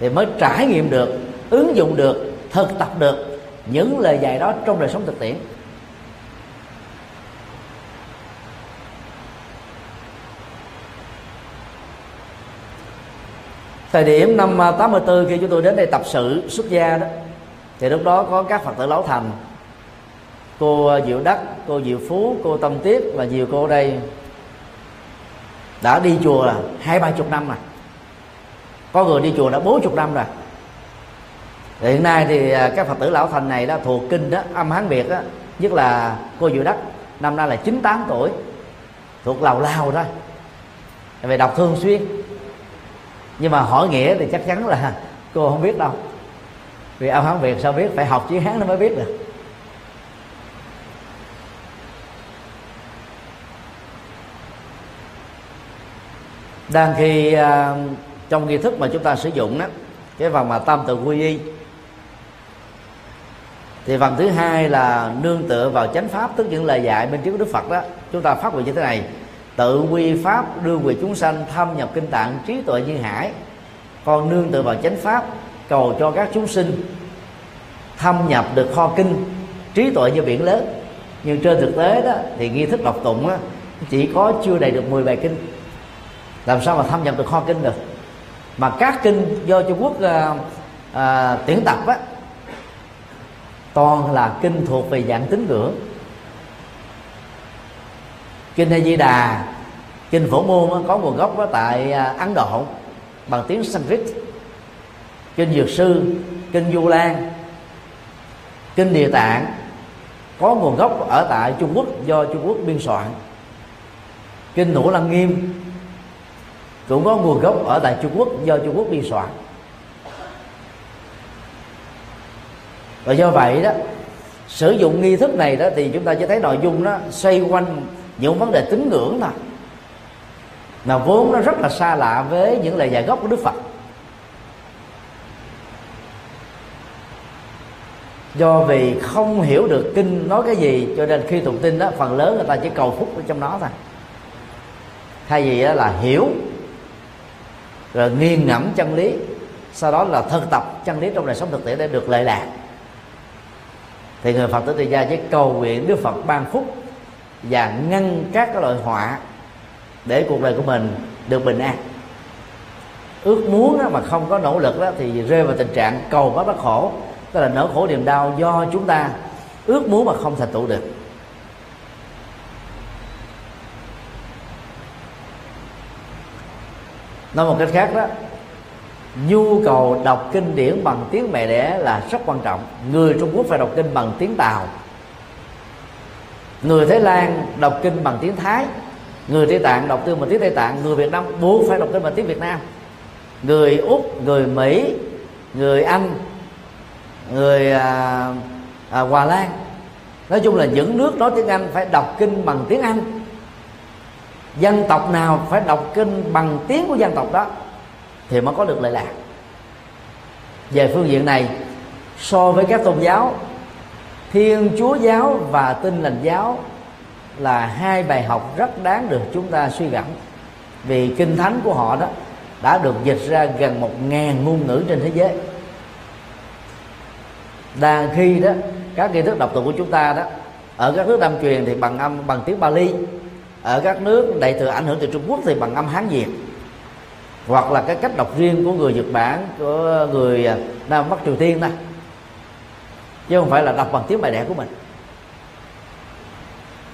Thì mới trải nghiệm được ứng dụng được thực tập được những lời dạy đó trong đời sống thực tiễn. Thời điểm năm 84 khi chúng tôi đến đây tập sự xuất gia đó, thì lúc đó có các phật tử lão thành. Cô diệu đắc, cô diệu phú, cô tâm tiết và nhiều cô đây đã đi chùa là hai ba chục năm rồi. Có người đi chùa đã bốn chục năm rồi hiện nay thì à, các phật tử lão thành này đã thuộc kinh đó âm hán việt đó nhất là cô diệu đắc năm nay là 98 tuổi thuộc lào lào đó về đọc thường xuyên. Nhưng mà hỏi nghĩa thì chắc chắn là cô không biết đâu. Vì âm hán việt sao biết phải học chữ hán nó mới biết được. Đang khi uh, trong nghi thức mà chúng ta sử dụng đó cái phần mà tam tự quy y thì phần thứ hai là nương tựa vào chánh pháp tức những lời dạy bên trước đức phật đó. Chúng ta phát nguyện như thế này. Tự quy pháp đưa về chúng sanh thâm nhập kinh tạng trí tuệ như hải. Còn nương tựa vào chánh pháp cầu cho các chúng sinh thâm nhập được kho kinh trí tuệ như biển lớn. Nhưng trên thực tế đó thì nghi thức đọc tụng đó, chỉ có chưa đầy được 10 bài kinh. Làm sao mà thâm nhập được kho kinh được? Mà các kinh do Trung Quốc à, à, tuyển tập á toàn là kinh thuộc về dạng tín ngưỡng. Kinh A Di Đà, kinh Phổ Môn có nguồn gốc tại à, Ấn Độ bằng tiếng Sanskrit. Kinh Dược Sư, kinh Du Lan, kinh Địa Tạng có nguồn gốc ở tại Trung Quốc do Trung Quốc biên soạn. Kinh nũ Lăng Nghiêm cũng có nguồn gốc ở tại Trung Quốc do Trung Quốc biên soạn. Và do vậy đó, sử dụng nghi thức này đó thì chúng ta chỉ thấy nội dung đó xoay quanh những vấn đề tín ngưỡng thôi mà vốn nó rất là xa lạ với những lời dạy gốc của Đức Phật. Do vì không hiểu được kinh nói cái gì, cho nên khi tụng tin đó, phần lớn người ta chỉ cầu phúc ở trong đó thôi. Thay vì đó là hiểu, rồi nghiền ngẫm chân lý, sau đó là thực tập chân lý trong đời sống thực tiễn để được lợi lạc thì người phật tử tại gia chỉ cầu nguyện đức phật ban phúc và ngăn các cái loại họa để cuộc đời của mình được bình an. Ước muốn mà không có nỗ lực đó thì rơi vào tình trạng cầu quá bất khổ, tức là nỗi khổ niềm đau do chúng ta ước muốn mà không thành tựu được. Nói một cách khác đó nhu cầu đọc kinh điển bằng tiếng mẹ đẻ là rất quan trọng. Người trung quốc phải đọc kinh bằng tiếng tàu người thái lan đọc kinh bằng tiếng thái. Người tây tạng đọc kinh bằng tiếng tây tạng. Người việt nam buộc phải đọc kinh bằng tiếng việt nam. Người úc người mỹ người anh người à, à, hòa lan. Nói chung là những nước nói tiếng anh phải đọc kinh bằng tiếng anh. Dân tộc nào phải đọc kinh bằng tiếng của dân tộc đó? Thì mới có được lợi lạc. Về phương diện này, so với các tôn giáo, thiên chúa giáo và tinh lành giáo là hai bài học rất đáng được chúng ta suy gẫm, vì kinh thánh của họ đó đã được dịch ra gần một ngàn ngôn ngữ trên thế giới. Đang khi đó, các nghi thức đọc tụng của chúng ta đó, ở các nước nam truyền thì bằng âm, bằng tiếng Bali ở các nước đại thừa ảnh hưởng từ Trung Quốc thì bằng âm Hán Việt hoặc là cái cách đọc riêng của người Nhật Bản của người à, Nam Bắc Triều Tiên đó chứ không phải là đọc bằng tiếng mẹ đẻ của mình.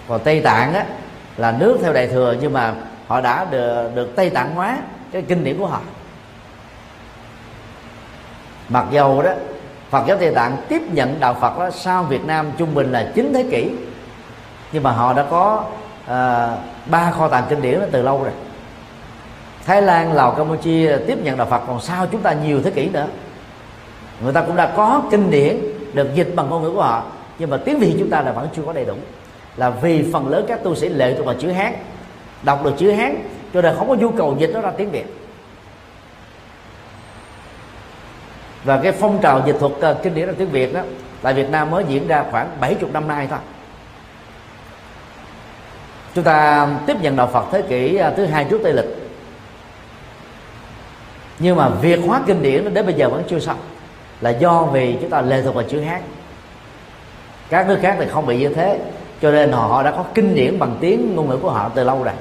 Còn Tây Tạng á là nước theo đại thừa nhưng mà họ đã được, được Tây Tạng hóa cái kinh điển của họ. Mặc dầu đó Phật giáo Tây Tạng tiếp nhận đạo Phật đó sau Việt Nam trung bình là 9 thế kỷ nhưng mà họ đã có à, ba kho tàng kinh điển đó từ lâu rồi. Thái Lan, Lào, Campuchia tiếp nhận đạo Phật. Còn sau chúng ta nhiều thế kỷ nữa người ta cũng đã có kinh điển được dịch bằng ngôn ngữ của họ. Nhưng mà tiếng Việt chúng ta là vẫn chưa có đầy đủ. Là vì phần lớn các tu sĩ lệ thuộc vào chữ Hán đọc được chữ Hán cho nên không có nhu cầu dịch nó ra tiếng Việt. Và cái phong trào dịch thuật uh, kinh điển ra tiếng Việt đó tại Việt Nam mới diễn ra khoảng 70 năm nay thôi. Chúng ta tiếp nhận đạo Phật thế kỷ ờ, thứ hai trước Tây lịch nhưng mà việc hóa kinh điển đến bây giờ vẫn chưa xong. Là do vì chúng ta lệ thuộc vào chữ Hán các nước khác thì không bị như thế. Cho nên họ đã có kinh điển bằng tiếng ngôn ngữ của họ từ lâu rồi.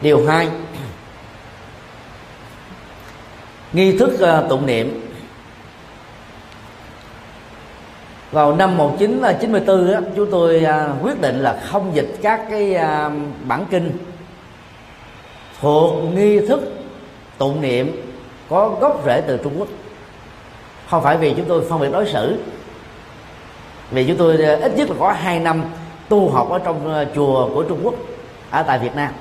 Điều hai. Nghi thức ờ, tụng niệm. Vào năm 1994 á, chúng tôi à, quyết định là không dịch các cái à, bản kinh. Thuộc nghi thức tụng niệm có gốc rễ từ Trung Quốc. Không phải vì chúng tôi phân biệt đối xử vì chúng tôi à, ít nhất là có hai năm tu học ở trong chùa của Trung Quốc ở tại Việt Nam.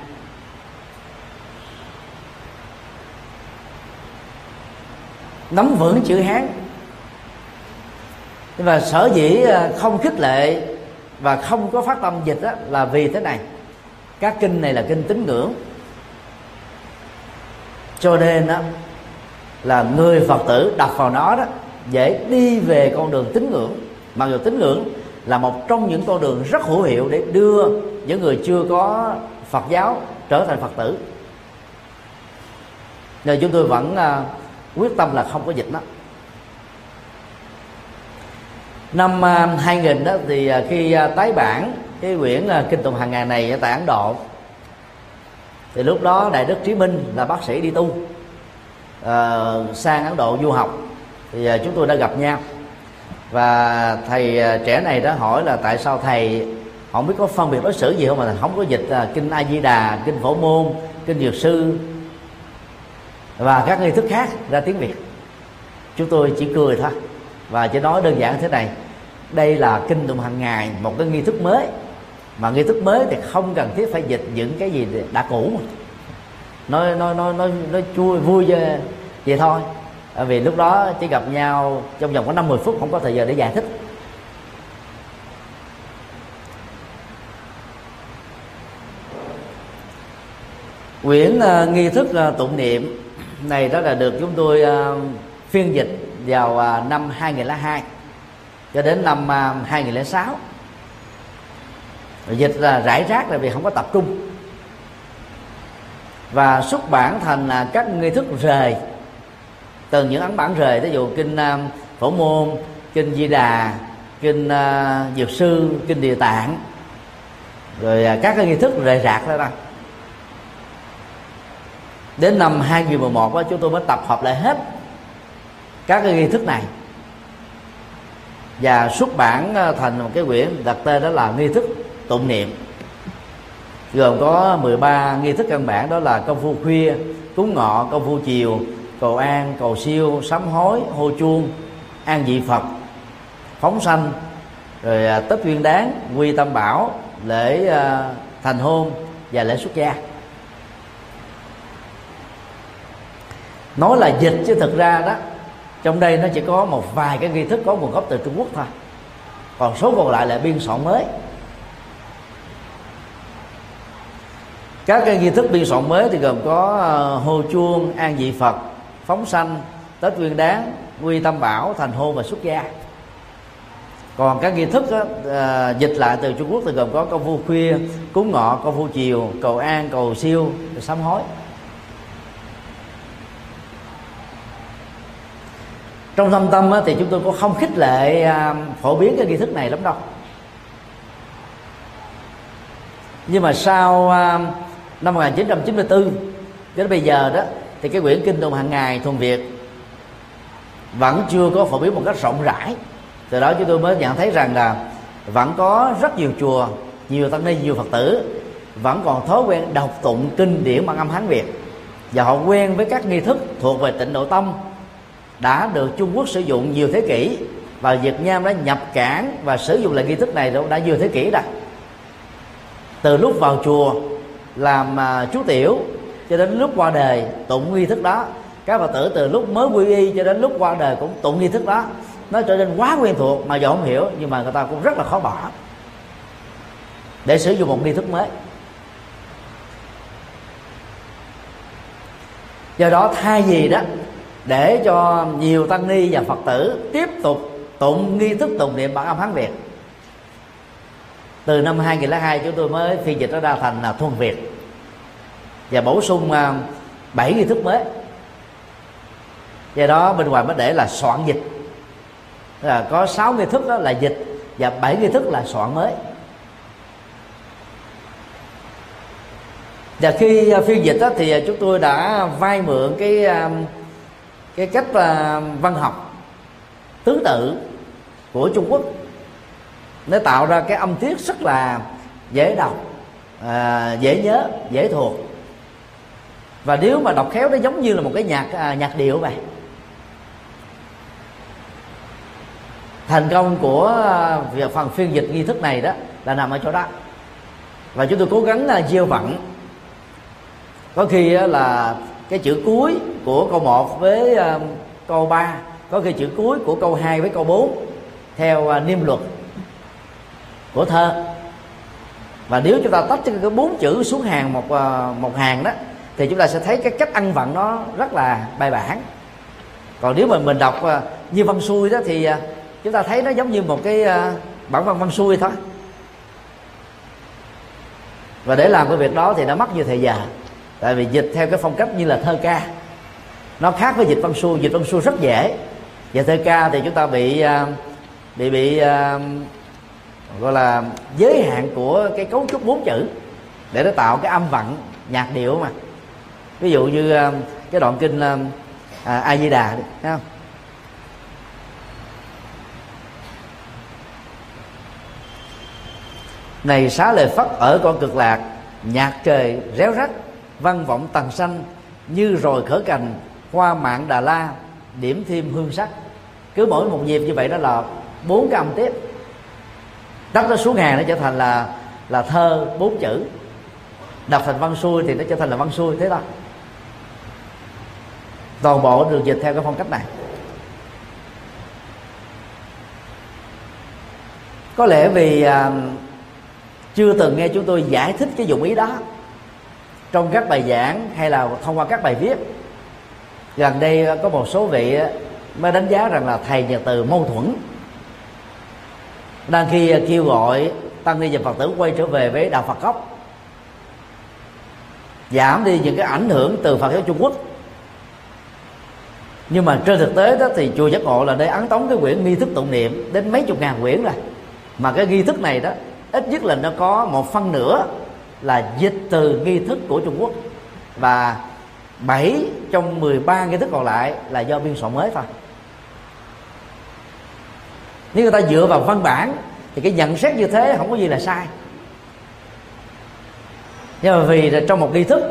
Nắm vững chữ hán và sở dĩ ờ, không khích lệ và không có phát tâm dịch đó là vì thế này. Các kinh này là kinh tín ngưỡng. Cho nên đó là người phật tử đọc vào nó đó, dễ đi về con đường tín ngưỡng. Mặc dù tín ngưỡng là một trong những con đường rất hữu hiệu để đưa những người chưa có phật giáo trở thành phật tử. Nên chúng tôi vẫn ờ, quyết tâm là không có dịch đó năm à, 2000 đó thì à, khi à, tái bản cái quyển kinh tụng hàng ngày này tại Ấn Độ thì lúc đó đại đức Trí Minh là bác sĩ đi tu uh, sang Ấn Độ du học. Thì chúng tôi đã gặp nhau. Và thầy trẻ này đã hỏi là tại sao thầy không biết có phân biệt đối xử gì không mà không có dịch kinh A Di Đà, kinh Phổ Môn, kinh Dược Sư và các nghi thức khác ra tiếng việt. Chúng tôi chỉ cười thôi và chỉ nói đơn giản thế này đây là kinh tụng hàng ngày một cái nghi thức mới. Mà nghi thức mới thì không cần thiết phải dịch những cái gì đã cũ nói nói nói nói nói chui vui vậy, thôi. Vì lúc đó chỉ gặp nhau trong vòng có 50 phút không có thời giờ để giải thích. Quyển uh, nghi thức uh, tụng niệm này đó là được chúng tôi uh, phiên dịch vào à, năm 2002 cho đến năm à, 2006 dịch là rải rác là vì không có tập trung. Và xuất bản thành là các nghi thức rời. Từ những ấn bản rời ví dụ kinh à, phổ môn kinh di đà kinh uh, dược sư kinh địa tạng. Rồi uh, các cái nghi thức rời rạc đó đây đến năm 2011 đó, chúng tôi mới tập hợp lại hết các cái nghi thức này. Và xuất bản ờ, thành một cái quyển đặt tên đó là nghi thức tụng niệm. Gồm có 13 nghi thức căn bản, đó là công phu khuya cúng ngọ, công phu chiều, cầu an, cầu siêu, sám hối, hô chuông, an vị phật, phóng sanh, rồi ờ, tết nguyên đáng, quy tâm bảo, lễ ờ, thành hôn và lễ xuất gia. Nói là dịch chứ thực ra đó trong đây nó chỉ có một vài cái nghi thức có nguồn gốc từ Trung Quốc thôi. Còn số còn lại là biên soạn mới. Các cái nghi thức biên soạn mới thì gồm có ờ, hô chuông an vị phật phóng sanh tết nguyên đáng quy tâm bảo thành hôn và xuất gia. Còn các nghi thức đó, à, ờ, dịch lại từ trung quốc thì gồm có công phu khuya cúng ngọ công phu chiều cầu an cầu siêu sám hối. Trong thâm tâm thì chúng tôi cũng không khích lệ à, phổ biến cái nghi thức này lắm đâu. Nhưng mà sau à, năm 1994 đến bây giờ đó, thì cái quyển kinh tụng hàng ngày thuần việt vẫn chưa có phổ biến một cách rộng rãi. Từ đó chúng tôi mới nhận thấy rằng là vẫn có rất nhiều chùa, nhiều tăng ni, nhiều phật tử vẫn còn thói quen đọc tụng kinh điển bằng âm hán việt. Và họ quen với các nghi thức thuộc về tịnh độ tâm đã được Trung Quốc sử dụng nhiều thế kỷ và Việt Nam đã nhập cảng và sử dụng lại nghi thức này đã nhiều thế kỷ rồi. Từ lúc vào chùa làm à, chú tiểu cho đến lúc qua đời tụng nghi thức đó, các phật tử từ lúc mới quy y cho đến lúc qua đời cũng tụng nghi thức đó, nó trở nên quá quen thuộc mà dù không hiểu, nhưng mà người ta cũng rất là khó bỏ để sử dụng một nghi thức mới. Do đó thay vì đó để cho nhiều tăng ni và phật tử tiếp tục tụng nghi thức tụng niệm bản âm hán việt. Từ năm 2002 chúng tôi mới phiên dịch nó ra thành là thuần việt. Và bổ sung à, bảy nghi thức mới. Do đó bên ngoài mới để là soạn dịch. Là có 6 nghi thức đó là dịch và 7 nghi thức là soạn mới. Và khi à, phiên dịch đó, thì à, chúng tôi đã vay mượn cái à, cái cách à, văn học tứ tự của Trung Quốc nó tạo ra cái âm tiết rất là dễ đọc à, dễ nhớ dễ thuộc. Và nếu mà đọc khéo nó giống như là một cái nhạc à, nhạc điệu vậy. Thành công của à, việc phần phiên dịch nghi thức này đó là nằm ở chỗ đó. Và chúng tôi cố gắng là gieo vặn. Có khi là cái chữ cuối của câu 1 với uh, câu 3 có khi chữ cuối của câu 2 với câu 4 theo uh, niêm luật của thơ. Và nếu chúng ta tách cái bốn chữ xuống hàng một uh, một hàng đó thì chúng ta sẽ thấy cái cách ăn vận nó rất là bài bản. Còn nếu mà mình đọc uh, như văn xuôi đó thì uh, chúng ta thấy nó giống như một cái uh, bản văn văn xuôi thôi. Và để làm cái việc đó thì nó mất nhiều thời giờ tại vì dịch theo cái phong cách như là thơ ca nó khác với dịch văn xuôi dịch văn xuôi rất dễ. Và thơ ca thì chúng ta bị à, bị bị à, gọi là giới hạn của cái cấu trúc bốn chữ để nó tạo cái âm vận nhạc điệu mà. Ví dụ như à, cái đoạn kinh a di đà thấy không? Này xá lời phất, ở con cực lạc, nhạc trời réo rắt văn vọng tầng xanh, như rồi khởi cành hoa mạng đà la điểm thêm hương sắc. Cứ mỗi một nhịp như vậy đó là bốn cái âm tiếp đắp nó xuống hàng nó trở thành là là thơ bốn chữ. Đọc thành văn xuôi thì nó trở thành là văn xuôi thế đó toàn bộ được dịch theo cái phong cách này. Có lẽ vì à, chưa từng nghe chúng tôi giải thích cái dụng ý đó trong các bài giảng hay là thông qua các bài viết gần đây ờ, có một số vị ờ, mới đánh giá rằng là thầy nhà từ mâu thuẫn. Đang khi ờ, kêu gọi tăng ni và phật tử quay trở về với đạo phật gốc, giảm đi những cái ảnh hưởng từ phật giáo trung quốc. Nhưng mà trên thực tế đó thì chùa giác ngộ là để ấn tống cái quyển nghi thức tụng niệm đến mấy chục ngàn quyển rồi. Mà cái nghi thức này đó, ít nhất là nó có một phân nửa là dịch từ nghi thức của Trung Quốc. Và 7 trong 13 nghi thức còn lại là do biên soạn mới thôi. Nếu người ta dựa vào văn bản thì cái nhận xét như thế không có gì là sai. Nhưng mà vì trong một nghi thức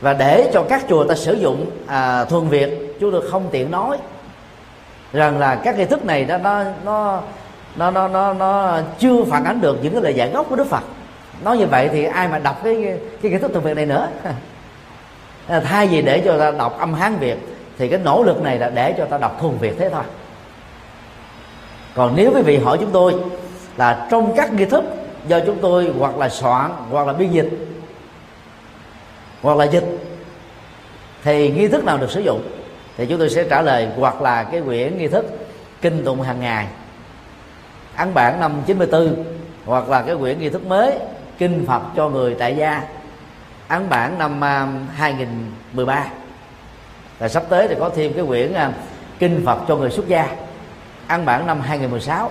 và để cho các chùa ta sử dụng à, thuần việt chúng tôi không tiện nói rằng là các nghi thức này đó nó nó nó nó nó, nó chưa phản ánh được những cái lời giải gốc của đức phật. Nói như vậy thì ai mà đọc cái cái kiến thức thuần việt này nữa? thay vì để cho ta đọc âm hán việt, thì cái nỗ lực này là để cho ta đọc thuần việt thế thôi. Còn nếu quý vị hỏi chúng tôi là trong các nghi thức do chúng tôi hoặc là soạn, hoặc là biên dịch, hoặc là dịch, thì nghi thức nào được sử dụng? Thì chúng tôi sẽ trả lời, hoặc là cái quyển nghi thức kinh tụng hàng ngày, ấn bản năm 94 hoặc là cái quyển nghi thức mới kinh Phật cho người tại gia ấn bản năm 2013 và sắp tới thì có thêm cái quyển à, kinh Phật cho người xuất gia. Ấn bản năm 2016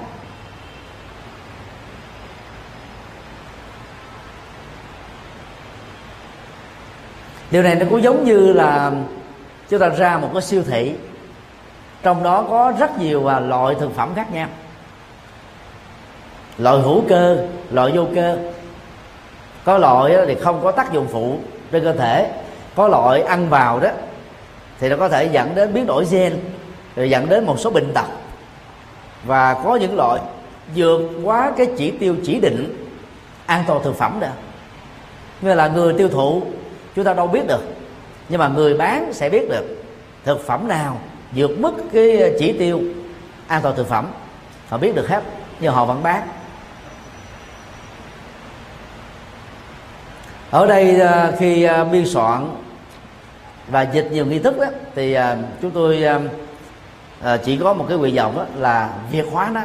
điều này nó cũng giống như là chúng ta ra một cái siêu thị. Trong đó có rất nhiều và loại thực phẩm khác nhau. Loại hữu cơ, loại vô cơ có loại thì không có tác dụng phụ trên cơ thể. Có loại ăn vào đó thì nó có thể dẫn đến biến đổi gen, rồi dẫn đến một số bệnh tật. Và có những loại vượt quá cái chỉ tiêu chỉ định an toàn thực phẩm đó như là người tiêu thụ, chúng ta đâu biết được, nhưng mà người bán sẽ biết được thực phẩm nào vượt mức cái chỉ tiêu an toàn thực phẩm. Họ biết được hết, nhưng họ vẫn bán. Ở đây à, khi à, biên soạn và dịch nhiều nghi thức đó, thì à, chúng tôi chỉ có một cái nguyện vọng đó là việt hóa nó.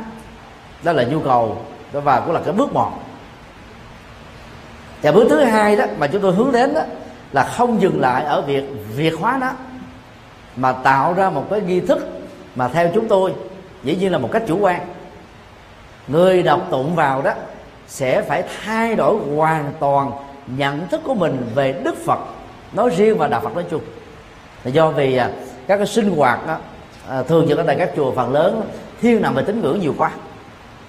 Đó là nhu cầu và cũng là cái bước một. Và bước thứ hai đó mà chúng tôi hướng đến đó là không dừng lại ở việc việt hóa nó mà tạo ra một cái nghi thức mà theo chúng tôi dĩ nhiên là một cách chủ quan. Người đọc tụng vào đó sẽ phải thay đổi hoàn toàn nhận thức của mình về đức phật nói riêng và đạo phật nói chung. Là do vì à, các cái sinh hoạt đó, à, thường như ở tại các chùa phần lớn thiên nằm về tín ngưỡng nhiều quá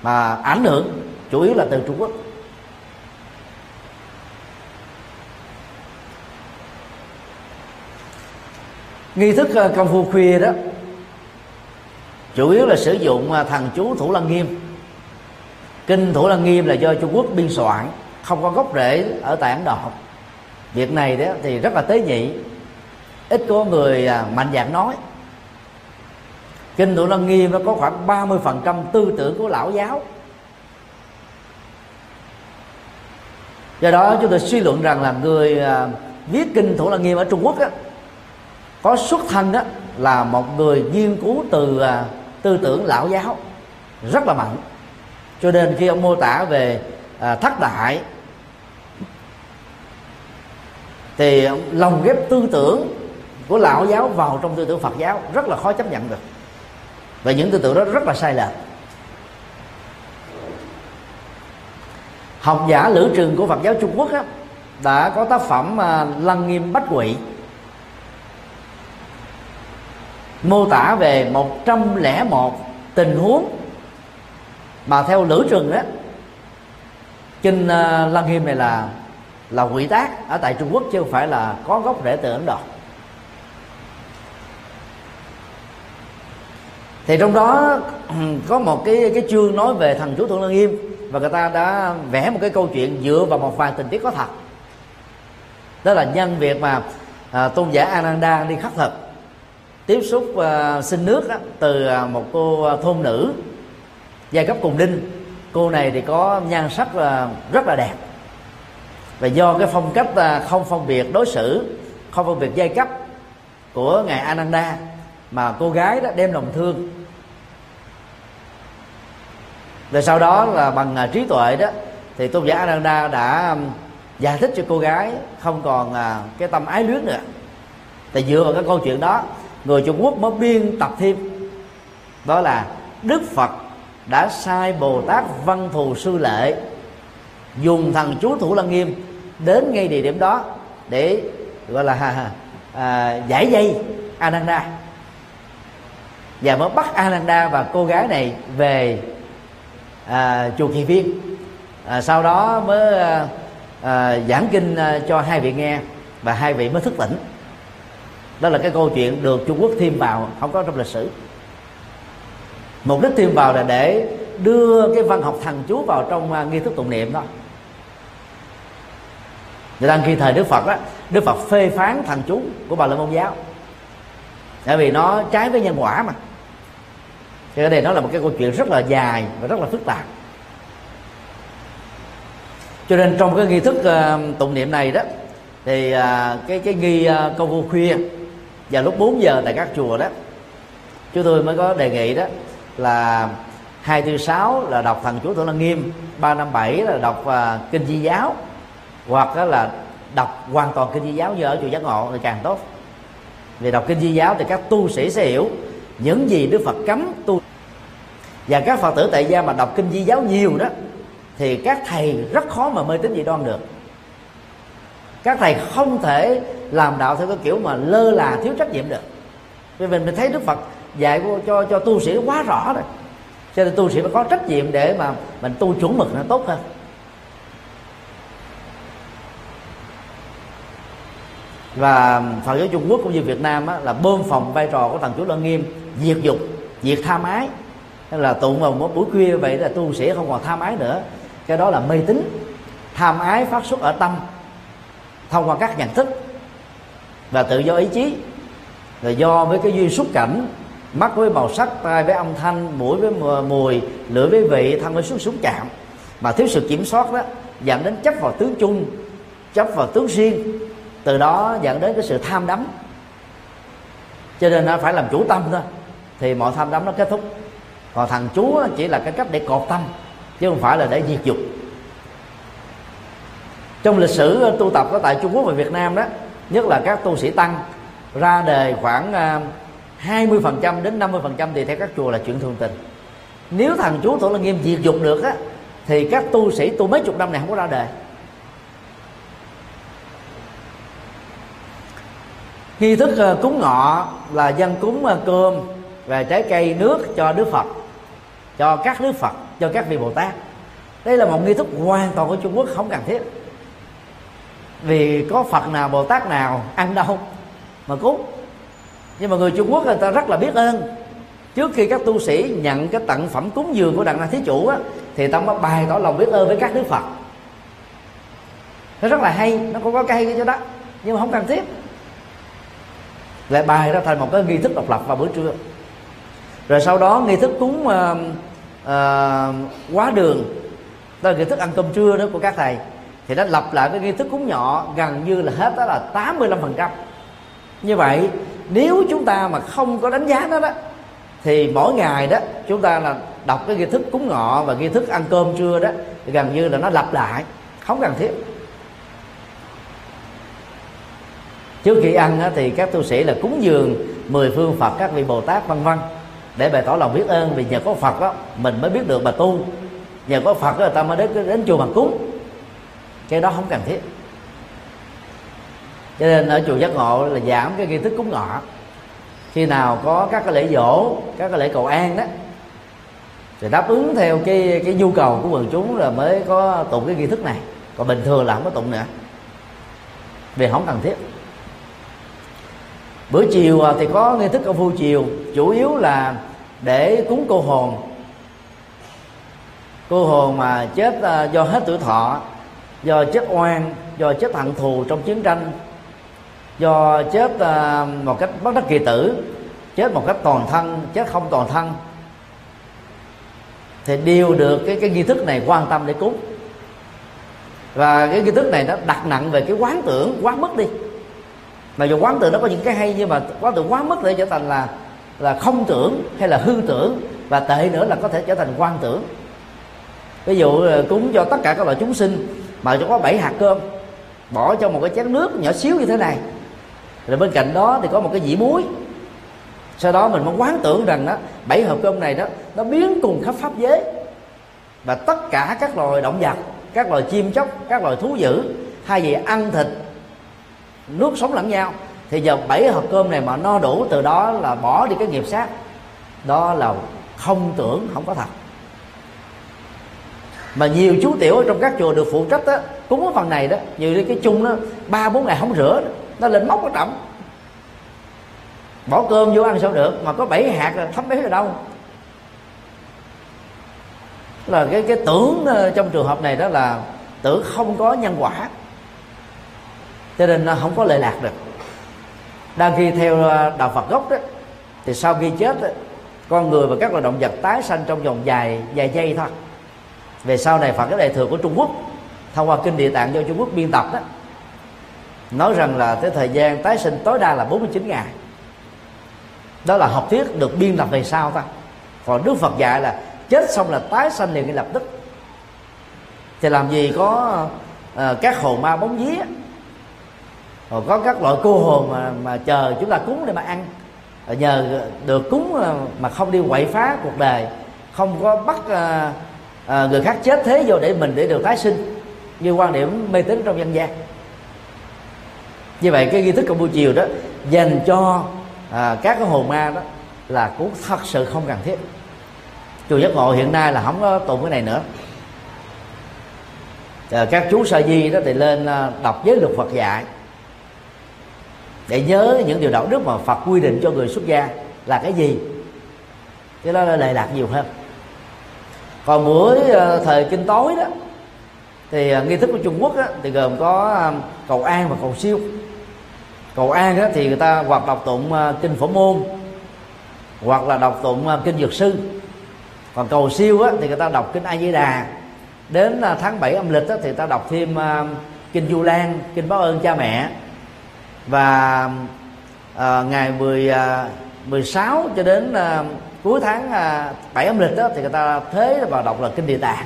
mà ảnh hưởng chủ yếu là từ trung quốc. Nghi thức à, công phu khuya đó chủ yếu là sử dụng thần chú thủ lăng nghiêm. Kinh thủ lăng nghiêm là do trung quốc biên soạn không có gốc rễ ở tại ấn độ. Việc này đó thì rất là tế nhị. Ít có người à, mạnh dạng nói. Kinh tụng lăng nghiêm nó có khoảng 30% tư tưởng của lão giáo. Do đó chúng tôi suy luận rằng là người à, viết kinh thủ lăng nghiêm ở trung quốc đó, có xuất thân đó là một người nghiên cứu từ à, tư tưởng lão giáo rất là mạnh. Cho nên khi ông mô tả về à, thất đại. Thì lồng ghép tư tưởng của lão giáo vào trong tư tưởng phật giáo rất là khó chấp nhận được. Và những tư tưởng đó rất là sai lệch. Học giả lữ trường của phật giáo trung quốc á, đã có tác phẩm à, lăng nghiêm bách quỷ mô tả về 101 tình huống mà theo lữ trường đó kinh à, lăng nghiêm này là là quỷ tác ở tại trung quốc chứ không phải là có gốc rễ từ ấn độ. Thì trong đó ừ, có một cái cái chương nói về thần chú thượng lăng nghiêm và người ta đã vẽ một cái câu chuyện dựa vào một vài tình tiết có thật. Đó là nhân việc mà à, tôn giả Ananda đi khắc thực tiếp xúc à, xin nước đó, từ à, một cô à, thôn nữ giai cấp cùng đinh cô này thì có nhan sắc là rất là đẹp. Và do cái phong cách à, không phân biệt đối xử, không phân biệt giai cấp của ngài Ananda mà cô gái đó đem lòng thương. Rồi sau đó là bằng à, trí tuệ đó, thì tôn giả Ananda đã um, giải thích cho cô gái không còn à, cái tâm ái luyến nữa. Thì dựa vào cái câu chuyện đó, người Trung Quốc mới biên tập thêm. Đó là Đức Phật đã sai bồ tát văn thù sư lệ dùng thần chú thủ lăng nghiêm đến ngay địa điểm đó để gọi là à, à, giải dây ananda. Và mới bắt ananda và cô gái này về à, chùa kỳ viên. À, sau đó mới à, à, giảng kinh à, cho hai vị nghe và hai vị mới thức tỉnh. Đó là cái câu chuyện được trung quốc thêm vào không có trong lịch sử mục đích thêm vào là để đưa cái văn học thần chú vào trong uh, nghi thức tụng niệm đó. Người ta khi thời đức phật á đức phật phê phán thần chú của bà la môn giáo. Tại vì nó trái với nhân quả mà. Cái này nó là một cái câu chuyện rất là dài và rất là phức tạp. Cho nên trong cái nghi thức uh, tụng niệm này đó thì uh, cái cái nghi uh, câu vô khuya vào lúc 4 giờ tại các chùa đó chúng tôi mới có đề nghị đó là hai tư sáu là đọc thần chú thượng lăng nghiêm ba năm bảy là đọc uh, kinh di giáo hoặc là đọc hoàn toàn kinh di giáo như ở chùa giác ngộ thì càng tốt. Vì đọc kinh di giáo thì các tu sĩ sẽ hiểu những gì đức phật cấm tu. Và các phật tử tại gia mà đọc kinh di giáo nhiều đó thì các thầy rất khó mà mê tín dị đoan được. Các thầy không thể làm đạo theo cái kiểu mà lơ là thiếu trách nhiệm được. Vì mình mình thấy đức phật dạy cho cho tu sĩ quá rõ rồi. Cho nên tu sĩ phải có trách nhiệm để mà mình tu chuẩn mực nó tốt hơn. Và Phật giáo Trung Quốc cũng như Việt Nam á, là bơm phòng vai trò của thần Chú Lân Nghiêm diệt dục diệt tham ái. Hay là tụng vào một buổi khuya vậy là tu sĩ không còn tham ái nữa. Cái đó là mê tín tham ái phát xuất ở tâm thông qua các nhận thức và tự do ý chí. Là do với cái duy xúc cảnh mắt với màu sắc, tai với âm thanh, mũi với mùi, lưỡi với vị, thân với xúc xúc chạm. Mà thiếu sự kiểm soát đó, dẫn đến chấp vào tướng chung, chấp vào tướng riêng. Từ đó dẫn đến cái sự tham đắm. Cho nên nó phải làm chủ tâm thôi. Thì mọi tham đắm nó kết thúc. Còn thằng chú chỉ là cái cách để cột tâm, chứ không phải là để diệt dục. Trong lịch sử ờ, tu tập ở tại Trung Quốc và Việt Nam đó, nhất là các tu sĩ tăng, ra đề khoảng à, 20% đến 50% thì theo các chùa là chuyện thường tình. Nếu thằng chú tổ lăng nghiêm diệt dục được á, thì các tu sĩ tu mấy chục năm này không có ra đời nghi thức ờ, cúng ngọ là dân cúng ờ, cơm và trái cây, nước cho đức phật, cho các đức phật, cho các vị bồ tát. Đây là một nghi thức hoàn toàn của trung quốc, không cần thiết. Vì có phật nào, bồ tát nào ăn đâu mà cúng nhưng mà người trung quốc người ta rất là biết ơn. Trước khi các tu sĩ nhận cái tặng phẩm cúng dường của đặng la thí chủ á, thì ta mới bày tỏ lòng biết ơn với các đức phật. Nó rất là hay nó cũng có cái hay cho đó nhưng mà không cần thiết. Lại bài ra thành một cái nghi thức độc lập vào bữa trưa. Rồi sau đó nghi thức cúng uh, uh, quá đường đó là nghi thức ăn cơm trưa đó của các thầy. Thì nó lặp lại cái nghi thức cúng nhỏ gần như là hết đó là 85 phần trăm. Như vậy nếu chúng ta mà không có đánh giá nó đó thì mỗi ngày đó chúng ta là đọc cái nghi thức cúng ngọ và nghi thức ăn cơm trưa đó thì gần như là nó lặp lại không cần thiết. Trước khi ăn thì các tu sĩ là cúng dường mười phương phật các vị bồ tát vân vân để bày tỏ lòng biết ơn vì nhờ có phật đó mình mới biết được mà tu. Nhờ có phật đó, người ta mới đến đến chùa mà cúng. Cái đó không cần thiết cho nên ở chùa giác ngộ là giảm cái nghi thức cúng ngọ. Khi nào có các cái lễ dỗ, các cái lễ cầu an đó, thì đáp ứng theo cái cái nhu cầu của quần chúng là mới có tụng cái nghi thức này. Còn bình thường là không có tụng nữa, vì không cần thiết. Bữa chiều à, thì có nghi thức công phu chiều chủ yếu là để cúng cô hồn. Cô hồn mà chết à, do hết tuổi thọ, do chết oan, do chết thận thù trong chiến tranh do chết ờ, một cách bất đắc kỳ tử, chết một cách toàn thân, chết không toàn thân, thì đều được cái cái nghi thức này quan tâm để cúng. Và cái nghi thức này nó đặt nặng về cái quán tưởng quá mất đi. Mà dù quán tưởng nó có những cái hay, nhưng mà quán tưởng quá mất để trở thành là là không tưởng hay là hư tưởng, và tệ nữa là có thể trở thành quan tưởng. Ví dụ ờ, cúng cho tất cả các loại chúng sinh mà cho có bảy hạt cơm, bỏ cho một cái chén nước nhỏ xíu như thế này rồi bên cạnh đó thì có một cái dĩ muối. Sau đó mình mới quán tưởng rằng đó bảy hộp cơm này đó, nó biến cùng khắp pháp giới. Và tất cả các loài động vật, các loài chim chóc, các loài thú dữ hay gì ăn thịt, nuốt sống lẫn nhau, thì giờ bảy hộp cơm này mà no đủ, từ đó là bỏ đi cái nghiệp sát. Đó là không tưởng, không có thật. Mà nhiều chú tiểu ở trong các chùa được phụ trách đó cúng cái phần này đó nhiều cái chung đó, ba bốn ngày không rửa nó lên móc nó trọng. Bỏ cơm vô ăn sao được? Mà có bảy hạt là thấm bé ở đâu. Là cái cái tưởng ờ, trong trường hợp này đó là tưởng không có nhân quả. Cho nên nó không có lệ lạc được. Đang khi theo ờ, đạo Phật gốc đó thì sau khi chết đó, con người và các loài động vật tái sanh trong vòng dài vài giây thôi. Về sau này Phật cái đại thừa của Trung Quốc thông qua kinh địa tạng do Trung Quốc biên tập đó nói rằng là cái thời gian tái sinh tối đa là 49 ngày. Đó là học thuyết được biên tập về sau ta. Còn Đức Phật dạy là chết xong là tái sanh liền ngay lập tức. Thì làm gì có uh, các hồn ma bóng vía. Rồi có các loại cô hồn mà mà chờ chúng ta cúng để mà ăn. Rồi nhờ được cúng mà không đi quậy phá cuộc đời. Không có bắt uh, uh, người khác chết thế vô để mình để được tái sinh. Như quan điểm mê tín trong dân gian như vậy cái nghi thức công buổi chiều đó dành cho à, các cái hồn ma đó là cũng thật sự không cần thiết. Chùa giác ngộ hiện nay là không có tụng cái này nữa. À, các chú sa di đó thì lên à, đọc giới luật phật dạy để nhớ những điều đạo đức mà Phật quy định cho người xuất gia là cái gì. Cái đó là lệ lạc nhiều hơn. Còn buổi ờ, thời kinh tối đó thì à, nghi thức của Trung Quốc đó, thì gồm có à, cầu an và cầu siêu cầu an đó, thì người ta hoặc đọc tụng à, kinh phổ môn hoặc là đọc tụng à, kinh dược sư. Còn cầu siêu á, thì người ta đọc kinh a di đà. Đến à, tháng 7 âm lịch á, thì ta đọc thêm kinh du lan kinh báo ơn cha mẹ. Và à, ngày 10 à, 16 cho đến à, cuối tháng à, 7 âm lịch đó thì người ta thế và đọc là kinh địa tạng.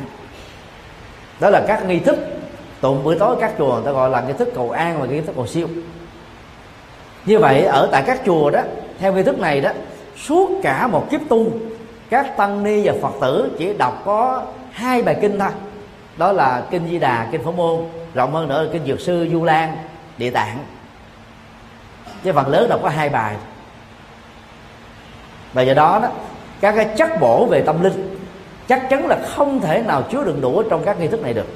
Đó là các nghi thức tụng buổi tối các chùa người ta gọi là nghi thức cầu an và nghi thức cầu siêu như vậy, ở tại các chùa đó, theo nghi thức này đó, suốt cả một kiếp tu, các tăng ni và phật tử chỉ đọc có hai bài kinh thôi. Đó là kinh di đà, kinh phổ môn, rộng hơn nữa là kinh dược sư du lan, địa tạng. Chứ phần lớn đọc có hai bài. Và do đó đó, các cái chất bổ về tâm linh chắc chắn là không thể nào chứa đựng đủ trong các nghi thức này được.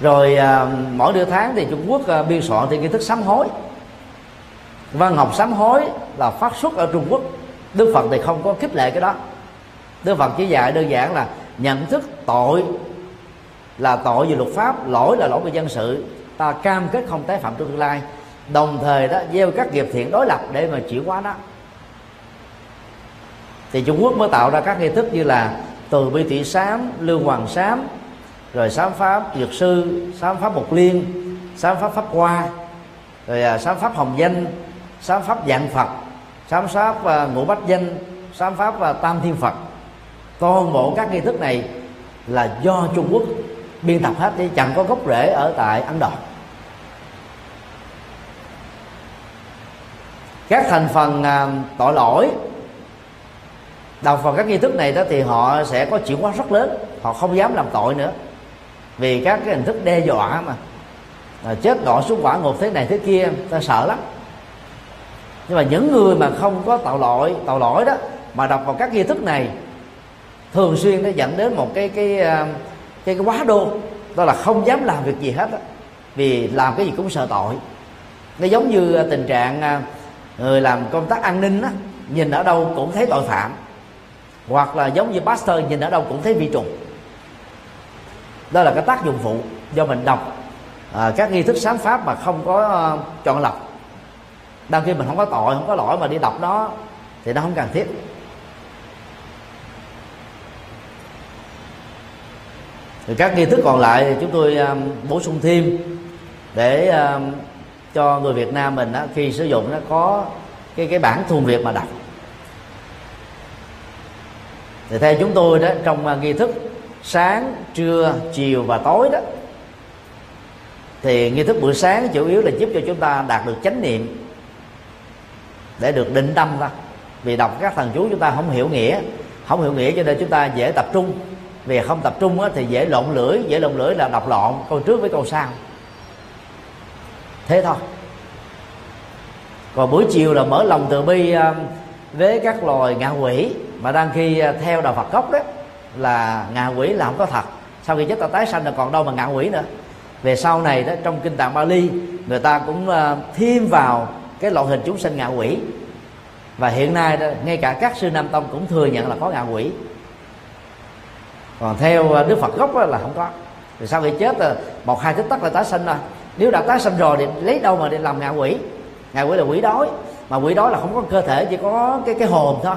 Rồi à, mỗi nửa tháng thì Trung Quốc à, biên soạn thì nghi thức sám hối. Văn học sám hối là phát xuất ở Trung Quốc. Đức Phật thì không có khích lệ cái đó. Đức Phật chỉ dạy đơn giản là nhận thức tội là tội về luật pháp lỗi là lỗi về dân sự. Ta cam kết không tái phạm trong tương lai. Đồng thời đó gieo các nghiệp thiện đối lập để mà chuyển hóa đó thì Trung Quốc mới tạo ra các nghi thức như là từ bi tỷ sám lưu hoàng sám rồi sám pháp dược sư, sám pháp mục liên, sám pháp pháp hoa, rồi à, sám pháp hồng danh, sám pháp dạng phật, sám pháp à, ngũ bách danh, sám pháp à, tam thiên phật. Toàn bộ các nghi thức này là do trung quốc biên tập hết đi chẳng có gốc rễ ở tại ấn độ. Các thành phần tội lỗi, đọc vào các nghi thức này đó thì họ sẽ có chuyển hóa rất lớn, họ không dám làm tội nữa vì các cái hình thức đe dọa mà. À, chết đỏ xuống quả ngục thế này thế kia ta sợ lắm. Nhưng mà những người mà không có tạo lỗi tạo lỗi đó mà đọc vào các nghi thức này thường xuyên nó dẫn đến một cái cái ờ, cái, cái quá đô. Đó là không dám làm việc gì hết đó. vì làm cái gì cũng sợ tội. Nó giống như ờ, tình trạng ờ, người làm công tác an ninh á nhìn ở đâu cũng thấy tội phạm. Hoặc là giống như pastor nhìn ở đâu cũng thấy vi trùng đó là cái tác dụng phụ do mình đọc à, các nghi thức sáng pháp mà không có uh, chọn lọc. Đăng khi mình không có tội không có lỗi mà đi đọc đó thì nó không cần thiết. Thì các nghi thức còn lại chúng tôi um, bổ sung thêm để um, cho người Việt Nam mình đó, khi sử dụng nó có cái cái bản thuần Việt mà đọc. Thì theo chúng tôi đó trong uh, nghi thức sáng, trưa, chiều và tối đó. Thì nghi thức buổi sáng chủ yếu là giúp cho chúng ta đạt được chánh niệm để được định tâm ra vì đọc các thần chú chúng ta không hiểu nghĩa, không hiểu nghĩa cho nên chúng ta dễ tập trung. Vì không tập trung thì dễ lộn lưỡi, dễ lộn lưỡi là đọc lộn, câu trước với câu sau. Thế thôi. Còn buổi chiều là mở lòng từ bi ờ, với các loài ngạ quỷ mà đang khi ờ, theo đạo Phật gốc đó là ngạ quỷ là không có thật. Sau khi chết ta tái sanh là còn đâu mà ngạ quỷ nữa. Về sau này đó trong kinh tạng Bali người ta cũng ờ, thêm vào cái loại hình chúng sinh ngạ quỷ. Và hiện nay đó, ngay cả các sư nam tông cũng thừa nhận là có ngạ quỷ. Còn theo ờ, đức phật gốc là không có. Thì sau khi chết là một hai tích tắc là tái sinh rồi nếu đã tái sinh rồi thì lấy đâu mà để làm ngạ quỷ? Ngạ quỷ là quỷ đói. Mà quỷ đói là không có cơ thể chỉ có cái cái hồn thôi.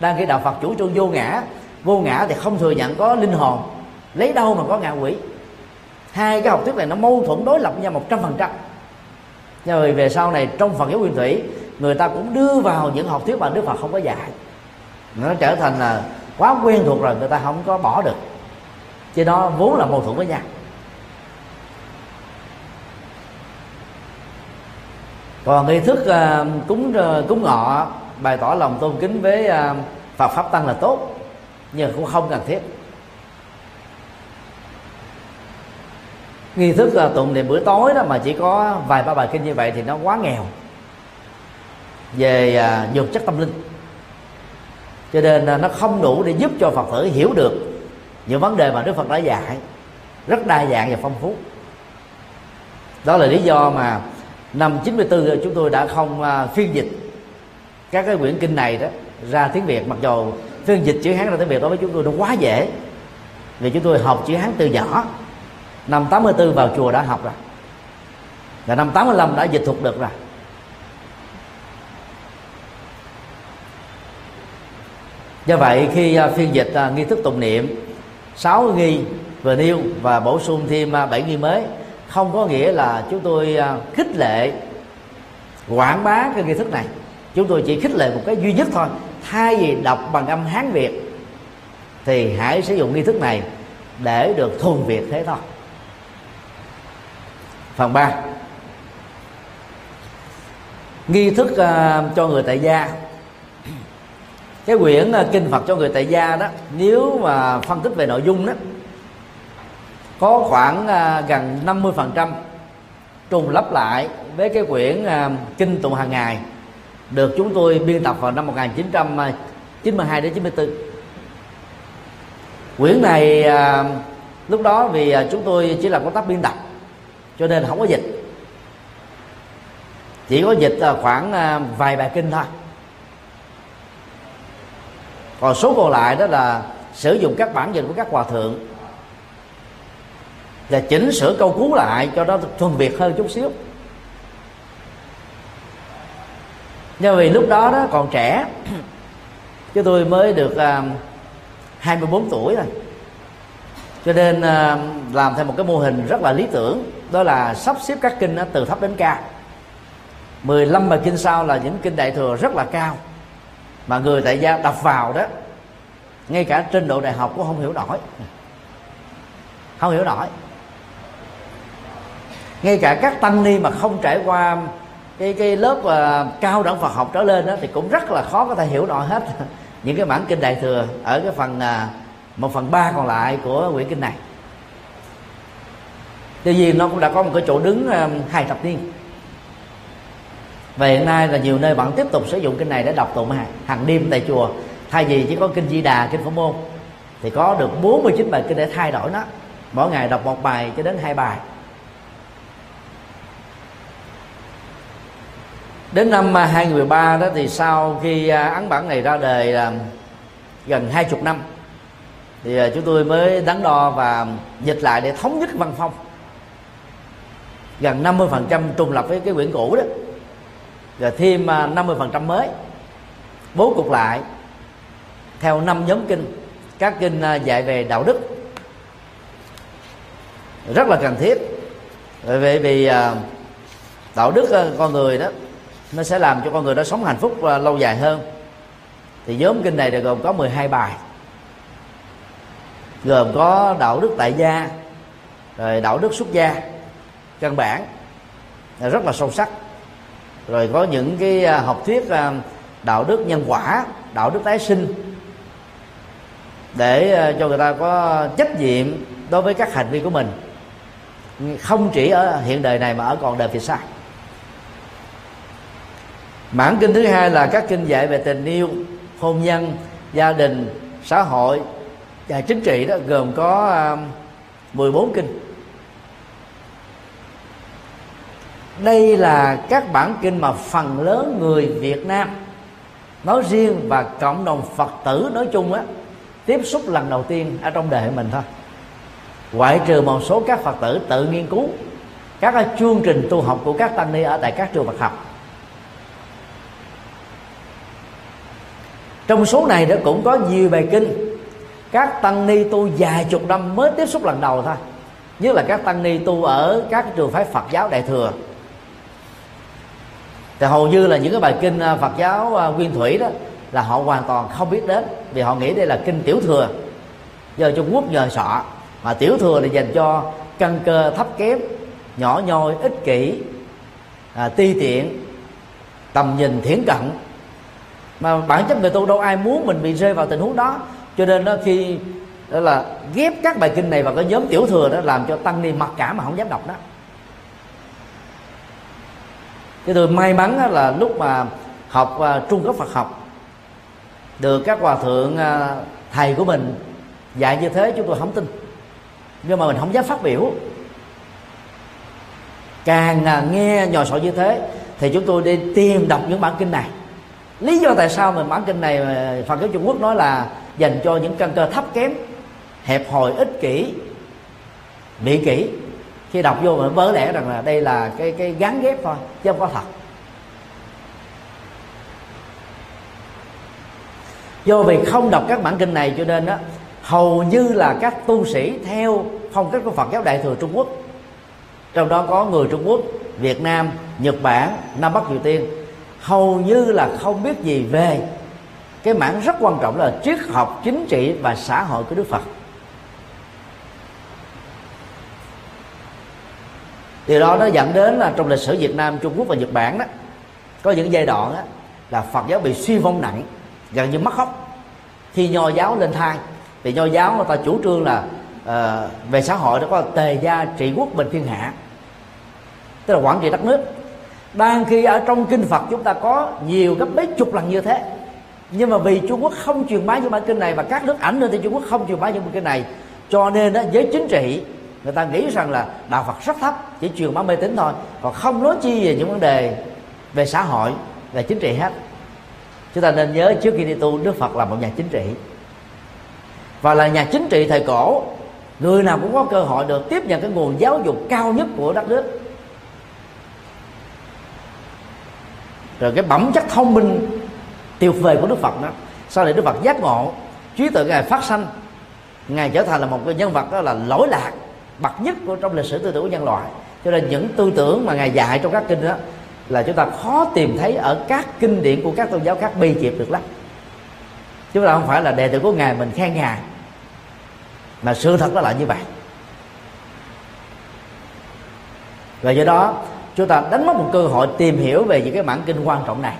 Đang khi đạo phật chủ trương vô ngã vô ngã thì không thừa nhận có linh hồn. Lấy đâu mà có ngạ quỷ? Hai cái học thuyết này nó mâu thuẫn đối lập nhau một trăm phần trăm. Rồi về sau này trong phần giáo nguyên thủy người ta cũng đưa vào những học thuyết mà đức phật không có dạy. Nó trở thành là quá quen thuộc rồi người ta không có bỏ được. Chứ đó vốn là mâu thuẫn với nhau. Còn nghi thức uh, cúng uh, cúng ngọ bày tỏ lòng tôn kính với uh, Phật pháp tăng là tốt nhưng cũng không cần thiết. Nghi thức là tụng niệm bữa tối đó mà chỉ có vài ba bài kinh như vậy thì nó quá nghèo. Về à, uh, dược chất tâm linh. Cho nên à, nó không đủ để giúp cho phật tử hiểu được những vấn đề mà đức phật đã dạy. Rất đa dạng và phong phú. Đó là lý do mà năm 94 chúng tôi đã không à, phiên dịch các cái quyển kinh này đó ra tiếng Việt. Mặc dù phiên dịch chữ Hán ra tiếng Việt đối với chúng tôi nó quá dễ. Vì chúng tôi học chữ Hán từ nhỏ. Năm 84 vào chùa đã học rồi. Và năm 85 đã dịch thuật được rồi. Do vậy, khi à, phiên dịch à, nghi thức tụng niệm, sáu nghi vừa nêu và bổ sung thêm à, bảy nghi mới, không có nghĩa là chúng tôi khích lệ quảng bá cái nghi thức này. Chúng tôi chỉ khích lệ một cái duy nhất thôi thay vì đọc bằng âm hán việt thì hãy sử dụng nghi thức này để được thuần việt thế thôi. Phần 3 nghi thức uh, cho người tại gia. Cái quyển uh, kinh Phật cho người tại gia đó nếu mà phân tích về nội dung đó có khoảng uh, gần 50 phần trăm trùng lắp lại với cái quyển uh, kinh tụng hàng ngày được chúng tôi biên tập vào năm 1992 đến 94 quyển này à, lúc đó vì à, chúng tôi chỉ là công tác biên tập cho nên không có dịch. Chỉ có dịch à, khoảng à, vài bài kinh thôi. Còn số còn lại đó là sử dụng các bản dịch của các hòa thượng và chỉnh sửa câu cú lại cho nó thuần việt hơn chút xíu. Do vì lúc đó đó còn trẻ chứ tôi mới được à, uh, 24 tuổi rồi cho nên uh, làm theo một cái mô hình rất là lý tưởng đó là sắp xếp các kinh từ thấp đến cao. 15 bài kinh sau là những kinh đại thừa rất là cao mà người tại gia đọc vào đó ngay cả trên độ đại học cũng không hiểu nổi. Không hiểu nổi. Ngay cả các tăng ni mà không trải qua cái cái lớp uh, cao đẳng Phật học trở lên đó thì cũng rất là khó có thể hiểu nổi hết. Những cái bản kinh đại thừa ở cái phần uh, một phần ba còn lại của quyển kinh này. Tuy nhiên nó cũng đã có một cái chỗ đứng uh, hai thập niên. Và hiện nay là nhiều nơi bạn tiếp tục sử dụng kinh này để đọc tụng hàng, hàng đêm tại chùa. Thay vì chỉ có kinh di đà kinh phổ môn thì có được 49 bài kinh để thay đổi nó. Mỗi ngày đọc một bài cho đến hai bài. Đến năm à, 2013 đó thì sau khi à, ấn bản này ra đời là gần hai chục năm, thì à, chúng tôi mới đắn đo và dịch lại để thống nhất văn phong. Gần 50% trùng lập với cái quyển cũ đó. Rồi thêm 50% mới. Bố cục lại theo năm nhóm kinh, các kinh dạy về đạo đức. Rất là cần thiết. Bởi vì đạo đức con người đó nó sẽ làm cho con người đó sống hạnh phúc và lâu dài hơn. Thì nhóm kinh này gồm có 12 bài. Gồm có đạo đức tại gia, rồi đạo đức xuất gia, căn bản à, rất là sâu sắc. Rồi có những cái à, học thuyết à, đạo đức nhân quả, đạo đức tái sinh, để cho người ta có trách nhiệm đối với các hành vi của mình. Không chỉ ở hiện đời này mà ở còn đời phía sau mảng kinh thứ hai là các kinh dạy về tình yêu, hôn nhân, gia đình, xã hội và chính trị đó, gồm có um, 14 kinh. Đây là các bản kinh mà phần lớn người Việt Nam, nói riêng và cộng đồng Phật tử nói chung á, tiếp xúc lần đầu tiên ở trong đời mình thôi. Ngoại trừ một số các Phật tử tự nghiên cứu, các chương trình tu học của các tăng ni ở tại các trường Phật học. Trong số này nó cũng có nhiều bài kinh. Các tăng ni tu vài chục năm mới tiếp xúc lần đầu thôi. Nhất là các tăng ni tu ở các trường phái Phật giáo đại thừa. Thì hầu như là những cái bài kinh à, Phật giáo à, nguyên thủy đó là họ hoàn toàn không biết đến vì họ nghĩ đây là kinh tiểu thừa. Do Trung Quốc nhờ sọ mà tiểu thừa là dành cho căn cơ thấp kém nhỏ nhoi ích kỷ à, ti tiện tầm nhìn thiển cận mà bản chất người tu đâu ai muốn mình bị rơi vào tình huống đó. Cho nên đó khi đó là ghép các bài kinh này vào cái nhóm tiểu thừa đó làm cho tăng ni mặc cảm mà không dám đọc đó. Cái tôi may mắn là lúc mà học uh, trung cấp Phật học được các hòa thượng uh, thầy của mình dạy như thế chúng tôi không tin. Nhưng mà mình không dám phát biểu. Càng uh, nghe nhòi sọ như thế thì chúng tôi đi tìm đọc những bản kinh này lý do tại sao mà bản kinh này phật giáo trung quốc nói là dành cho những căn cơ thấp kém, hẹp hòi, ích kỷ bị kỷ. Khi đọc vô mà vớ lẽ rằng là đây là cái cái gắn ghép thôi, chứ không có thật. Do vì không đọc các bản kinh này cho nên đó hầu như là các tu sĩ theo phong cách của Phật giáo Đại thừa Trung Quốc, trong đó có người Trung Quốc, Việt Nam, Nhật Bản, Nam Bắc Triều Tiên hầu như là không biết gì về cái mảng rất quan trọng là triết học chính trị và xã hội của đức phật. Điều đó nó dẫn đến là trong lịch sử Việt Nam Trung Quốc và Nhật Bản đó có những giai đoạn đó, là Phật giáo bị suy vong nặng gần như mất hốc. Khi nho giáo lên thai thì nho giáo người ta chủ trương là uh, về xã hội nó có tề gia trị quốc bình thiên hạ tức là quản trị đất nước đang khi ở trong kinh Phật chúng ta có nhiều gấp mấy chục lần như thế. Nhưng mà vì Trung Quốc không truyền bá những bản kinh này và các nước ảnh nữa thì Trung Quốc không truyền bá những bản kinh này cho nên đó, giới chính trị người ta nghĩ rằng là đạo Phật rất thấp chỉ truyền bá mê tín thôi còn không nói chi về những vấn đề về xã hội về chính trị hết. Chúng ta nên nhớ trước khi đi tu Đức Phật là một nhà chính trị. Và là nhà chính trị thời cổ người nào cũng có cơ hội được tiếp nhận cái nguồn giáo dục cao nhất của đất nước. Rồi cái bẩm chất thông minh, tuyệt vời của đức phật đó. Sau này đức phật giác ngộ, trí tuệ ngài phát sanh, ngài trở thành là một cái nhân vật đó là lỗi lạc, bậc nhất của trong lịch sử tư tưởng của nhân loại. Cho nên những tư tưởng mà ngài dạy trong các kinh đó là chúng ta khó tìm thấy ở các kinh điển của các tôn giáo khác bi kịp được lắm. Chúng ta không phải là đệ tử của ngài mình khen ngài, mà sự thật nó là như vậy. Và do đó chúng ta đánh mất một cơ hội tìm hiểu về những cái bản kinh quan trọng này.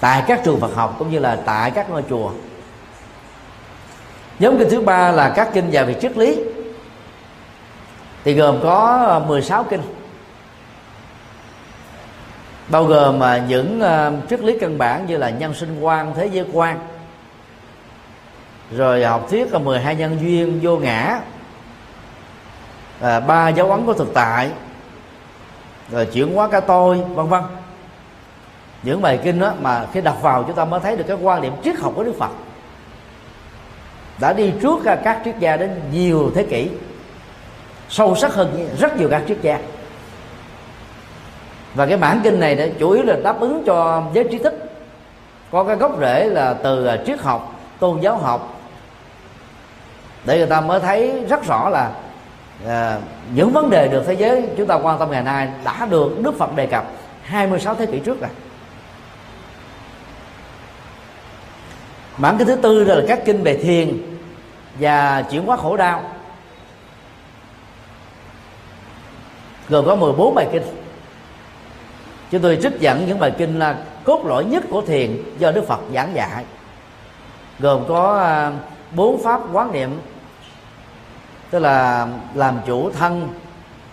Tại các trường Phật học cũng như là tại các ngôi chùa. Nhóm kinh thứ ba là các kinh dạy về triết lý. Thì gồm có ờ, 16 kinh. Bao gồm mà những ờ, triết lý căn bản như là nhân sinh quan, thế giới quan. Rồi học thuyết là 12 nhân duyên, vô ngã à, ba dấu ấn của thực tại rồi chuyển hóa cả tôi vân vân. Những bài kinh đó mà khi đọc vào chúng ta mới thấy được cái quan điểm triết học của đức phật. Đã đi trước các triết gia đến nhiều thế kỷ sâu sắc hơn rất nhiều các triết gia. Và cái bản kinh này đã chủ yếu là đáp ứng cho giới trí thức. Có cái gốc rễ là từ à, triết học tôn giáo học. Để người ta mới thấy rất rõ là à, những vấn đề được thế giới chúng ta quan tâm ngày nay đã được Đức Phật đề cập 26 thế kỷ trước rồi. Bản kinh thứ tư là các kinh về thiền và chuyển hóa khổ đau. Gồm có 14 bài kinh. Chúng tôi trích dẫn những bài kinh là cốt lõi nhất của thiền do Đức Phật giảng dạy. Gồm có ờ, bốn pháp quán niệm tức là làm chủ thân,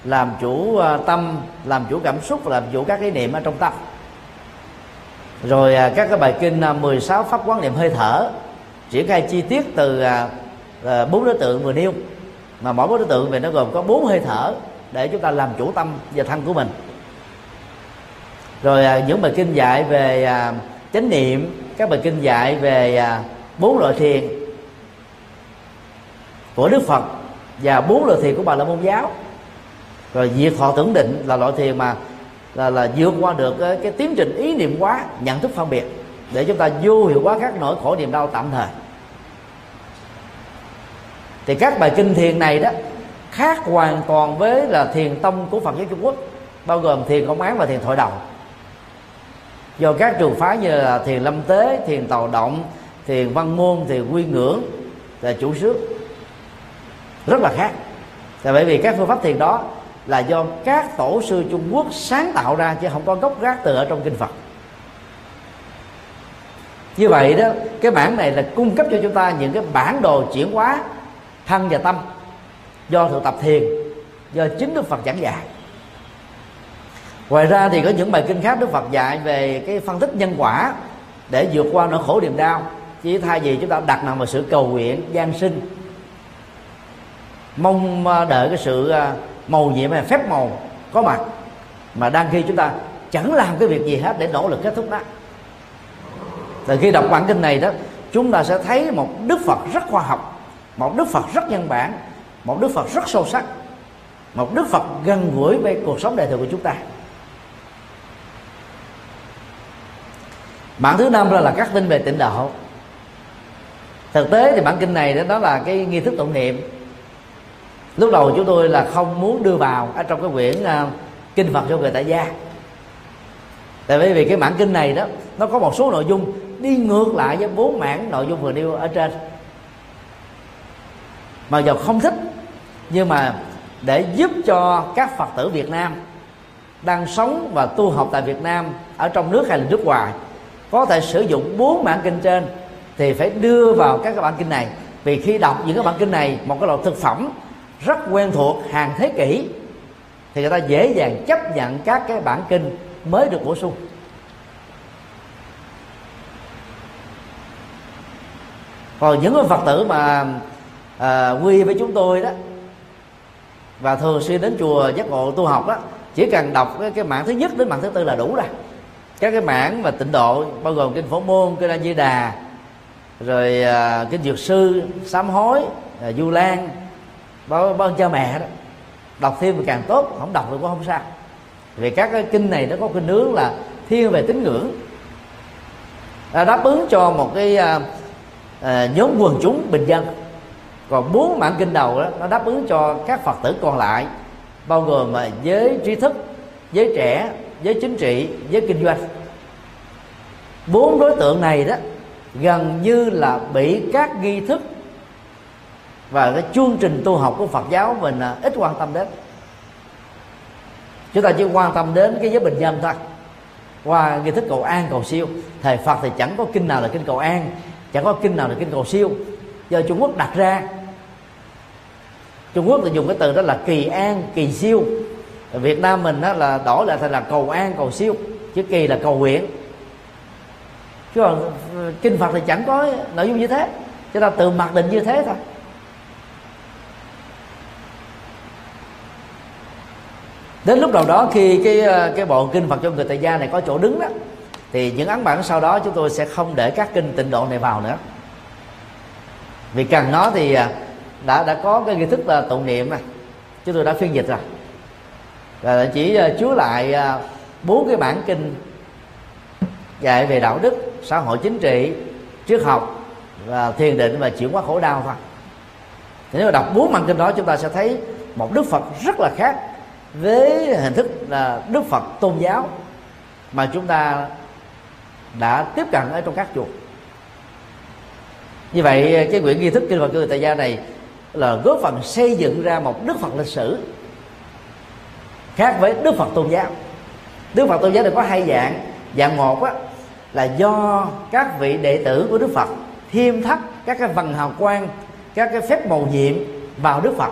làm chủ à, tâm, làm chủ cảm xúc và làm chủ các cái niệm ở trong tâm. Rồi à, các cái bài kinh à, 16 pháp quán niệm hơi thở, triển khai chi tiết từ bốn đối tượng vừa nêu. Mà mỗi đối tượng về nó gồm có bốn hơi thở để chúng ta làm chủ tâm và thân của mình. Rồi những bài kinh dạy về chánh niệm, các bài kinh dạy về bốn loại thiền của đức phật và bốn loại thiền của bà la môn giáo. Rồi diệt họ tưởng định là loại thiền mà là là vượt qua được cái, cái tiến trình ý niệm quá nhận thức phân biệt. Để chúng ta vô hiệu hóa các nỗi khổ niềm đau tạm thời. Thì các bài kinh thiền này đó khác hoàn toàn với là thiền tông của Phật giáo Trung Quốc bao gồm thiền công án và thiền thoại đồng do các trường phái như là thiền lâm tế thiền tàu động thiền văn môn thiền quy ngưỡng là chủ sước rất là khác. Là bởi vì các phương pháp thiền đó là do các tổ sư Trung Quốc sáng tạo ra chứ không có gốc gác từ ở trong kinh Phật. Như vậy đó, cái bản này là cung cấp cho chúng ta những cái bản đồ chuyển hóa thân và tâm do thực tập thiền, do chính Đức Phật giảng dạy. Ngoài ra thì có những bài kinh khác Đức Phật dạy về cái phân tích nhân quả để vượt qua nỗi khổ niềm đau, chỉ thay vì chúng ta đặt nặng vào sự cầu nguyện, gian sinh mong à, đợi cái sự à, màu nhiệm hay phép màu có mặt. Mà đang khi chúng ta chẳng làm cái việc gì hết để nỗ lực kết thúc đó. Từ khi đọc bản kinh này đó chúng ta sẽ thấy một đức phật rất khoa học một đức phật rất nhân bản một đức phật rất sâu sắc một đức phật gần gũi với cuộc sống đời thường của chúng ta. Bản thứ năm là, là các tin về tịnh độ. Thực tế thì bản kinh này đó, đó là cái nghi thức tụng niệm lúc đầu chúng tôi là không muốn đưa vào ở trong cái quyển uh, kinh phật cho người tại gia tại vì vì cái bản kinh này đó nó có một số nội dung đi ngược lại với bốn mảng nội dung vừa nêu ở trên. Mà giờ không thích nhưng mà để giúp cho các phật tử Việt Nam đang sống và tu học tại Việt Nam ở trong nước hay là nước ngoài có thể sử dụng bốn bản kinh trên thì phải đưa vào các cái bản kinh này. Vì khi đọc những cái bản kinh này một cái loại thực phẩm rất quen thuộc hàng thế kỷ thì người ta dễ dàng chấp nhận các cái bản kinh mới được bổ sung. Còn những phật tử mà à, quy với chúng tôi đó và thường xuyên đến chùa giác ngộ tu học đó chỉ cần đọc cái, cái mạng thứ nhất đến mạng thứ tư là đủ rồi. Các cái mảng mà tịnh độ bao gồm kinh phổ môn kinh a di đà rồi à, kinh dược sư sám hối à, du lan bao bao cha mẹ đó. Đọc thêm thì càng tốt không đọc thì cũng không sao. Vì các cái kinh này nó có kinh nướng là thiên về tín ngưỡng. À, đáp ứng cho một cái à, à, nhóm quần chúng bình dân. Còn bốn bản kinh đầu đó nó đáp ứng cho các phật tử còn lại bao gồm mà giới trí thức giới trẻ giới chính trị giới kinh doanh. Bốn đối tượng này đó gần như là bị các nghi thức và cái chương trình tu học của Phật giáo mình à, ít quan tâm đến. Chúng ta chỉ quan tâm đến cái giới bình dân thôi. Qua nghi thức cầu an cầu siêu. Thầy Phật thì chẳng có kinh nào là kinh cầu an chẳng có kinh nào là kinh cầu siêu. Do Trung Quốc đặt ra. Trung Quốc thì dùng cái từ đó là kỳ an kỳ siêu. Ở Việt Nam mình đó là đổi lại thành là cầu an cầu siêu chứ kỳ là cầu nguyện. Chứ còn ừ, kinh Phật thì chẳng có nội dung như thế. Chúng ta tự mặc định như thế thôi. Đến lúc nào đó khi cái ờ, cái bộ kinh Phật cho người tại gia này có chỗ đứng đó, thì những ấn bản sau đó chúng tôi sẽ không để các kinh tịnh độ này vào nữa. Vì cần nó thì ờ, đã đã có cái nghi thức là tụng niệm này chúng tôi đã phiên dịch rồi. Và chỉ ờ, chứa lại bốn cái bản kinh dạy về đạo đức, xã hội chính trị, triết học và thiền định và chuyển hóa khổ đau thôi. Thì nếu mà đọc bốn bản kinh đó chúng ta sẽ thấy một đức phật rất là khác với hình thức là đức phật tôn giáo mà chúng ta đã tiếp cận ở trong các chùa. Như vậy cái quyển nghi thức kinh phật cư tại gia này là góp phần xây dựng ra một đức phật lịch sử khác với đức phật tôn giáo. Đức phật tôn giáo này có hai dạng. Dạng một á, là do các vị đệ tử của đức phật thêm thắt các cái vần hào quang các cái phép màu nhiệm vào đức phật.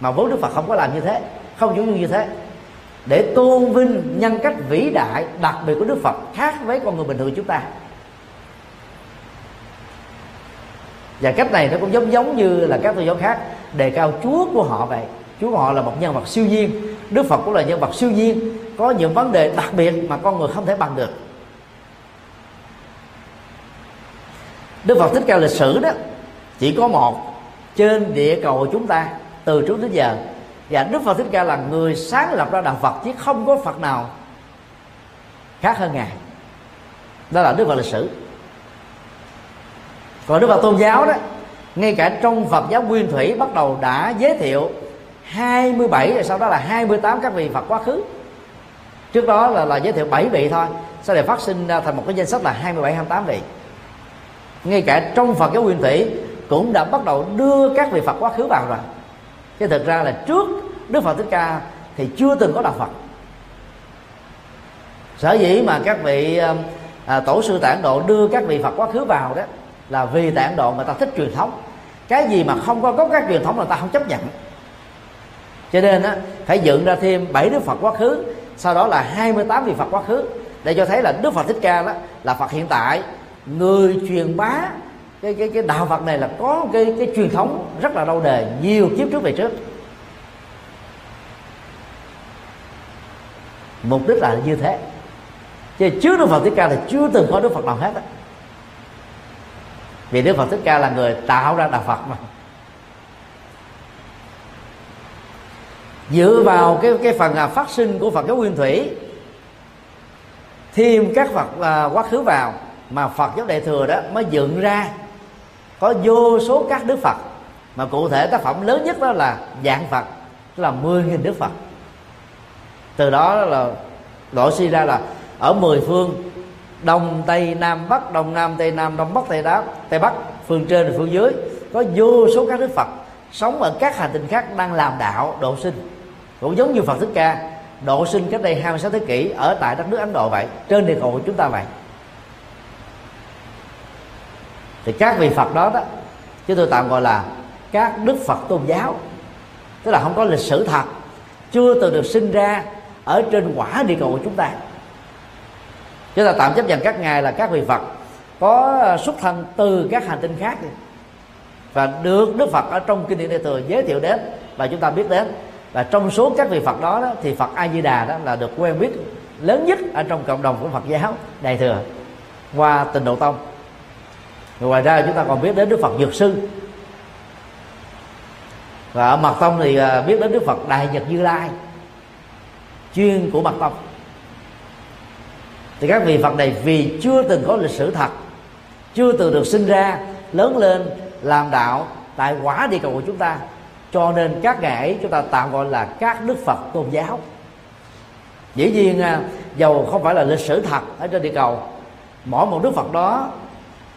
Mà vốn đức phật không có làm như thế không những như thế, để tôn vinh nhân cách vĩ đại, đặc biệt của đức phật, khác với con người bình thường chúng ta. Và cách này nó cũng giống giống như là các tôn giáo khác, đề cao chúa của họ vậy. Chúa của họ là một nhân vật siêu nhiên, đức phật cũng là nhân vật siêu nhiên. Có những vấn đề đặc biệt mà con người không thể bằng được. Đức phật thích ca lịch sử đó, chỉ có một trên địa cầu của chúng ta từ trước đến giờ và đức phật thích ca là người sáng lập ra đạo phật chứ không có phật nào khác hơn ngài. Đó là đức phật lịch sử. Còn đức phật tôn giáo đó ngay cả trong phật giáo nguyên thủy bắt đầu đã giới thiệu 27 rồi sau đó là 28 các vị Phật quá khứ. Trước đó là, là giới thiệu 7 vị thôi sau này phát sinh ra thành một cái danh sách là 27 28 vị. Ngay cả trong Phật giáo nguyên thủy cũng đã bắt đầu đưa các vị Phật quá khứ vào rồi chứ thực ra là trước Đức Phật Thích Ca thì chưa từng có đạo Phật. Sở dĩ mà các vị um, à, tổ sư tạng độ đưa các vị Phật quá khứ vào đó là vì tạng độ người ta thích truyền thống. Cái gì mà không có gốc các truyền thống là ta không chấp nhận. Cho nên á, phải dựng ra thêm 7 Đức Phật quá khứ sau đó là 28 vị Phật quá khứ để cho thấy là Đức Phật Thích Ca đó là Phật hiện tại người truyền bá cái cái cái đạo Phật này là có cái cái truyền thống rất là lâu đời nhiều kiếp trước về trước. Mục đích là như thế. Chứ trước Đức Phật Thích Ca thì chưa từng có Đức Phật nào hết á. Vì Đức Phật Thích Ca là người tạo ra đạo Phật mà. Dựa vào cái cái phần à, phát sinh của Phật giáo Nguyên Thủy thêm các Phật à, quá khứ vào mà Phật giáo Đại thừa đó mới dựng ra có vô số các Đức Phật. Mà cụ thể tác phẩm lớn nhất đó là dạng Phật, tức là 10.000 Đức Phật. Từ đó là loại suy ra là ở mười phương, đông, tây, nam, bắc, đông, nam, tây, nam, đông, bắc, tây, đá, tây bắc, phương trên và phương dưới, có vô số các đức phật sống ở các hành tinh khác đang làm đạo, độ sinh. Cũng giống như Phật Thích Ca, độ sinh cách đây 26 thế kỷ ở tại đất nước Ấn Độ vậy, trên địa cầu của chúng ta vậy thì các vị Phật đó đó chúng tôi tạm gọi là các đức Phật tôn giáo tức là không có lịch sử thật chưa từng được sinh ra ở trên quả địa cầu của chúng ta. Chúng ta tạm chấp nhận các ngài là các vị Phật có ờ, xuất thân từ các hành tinh khác và được Đức Phật ở trong kinh điển Đại thừa giới thiệu đến và chúng ta biết đến. Và trong số các vị Phật đó, đó thì Phật A Di Đà đó là được quen biết lớn nhất ở trong cộng đồng của Phật giáo Đại thừa qua tình Độ Tông ngoài ra chúng ta còn biết đến Đức Phật Dược Sư. Và ở Mật Tông thì à, biết đến Đức Phật Đại Nhật Như Lai, chuyên của Mật Tông. Thì các vị Phật này vì chưa từng có lịch sử thật, chưa từng được sinh ra, lớn lên, làm đạo, tại quả địa cầu của chúng ta, cho nên các ngài ấy chúng ta tạm gọi là các đức phật tôn giáo. Dĩ nhiên à, dầu không phải là lịch sử thật ở trên địa cầu, mỗi một đức phật đó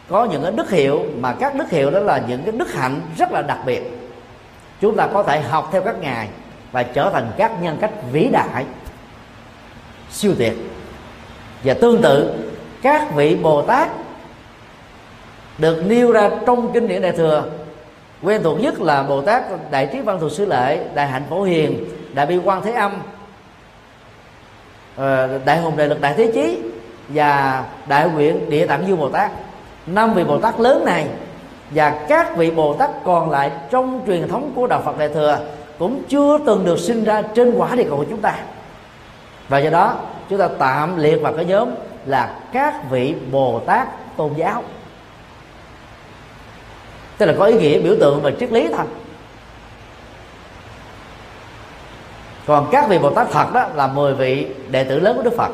có những cái đức hiệu mà các đức hiệu đó là những cái đức hạnh rất là đặc biệt. Chúng ta có thể học theo các ngài và trở thành các nhân cách vĩ đại, siêu tuyệt và tương tự, các vị bồ tát được nêu ra trong kinh điển đại thừa. Quen thuộc nhất là bồ tát đại trí văn thù sư lệ, đại hạnh phổ hiền, đại bi quan thế âm ờ, đại hùng đại lực đại thế chí và đại nguyện địa tạng dương bồ tát năm vị bồ tát lớn này và các vị bồ tát còn lại trong truyền thống của đạo phật đại thừa cũng chưa từng được sinh ra trên quả địa cầu của chúng ta. Và do đó, chúng ta tạm liệt vào cái nhóm là các vị bồ tát tôn giáo. Tức là có ý nghĩa biểu tượng và triết lý thôi còn các vị bồ tát thật đó là 10 vị đệ tử lớn của đức phật.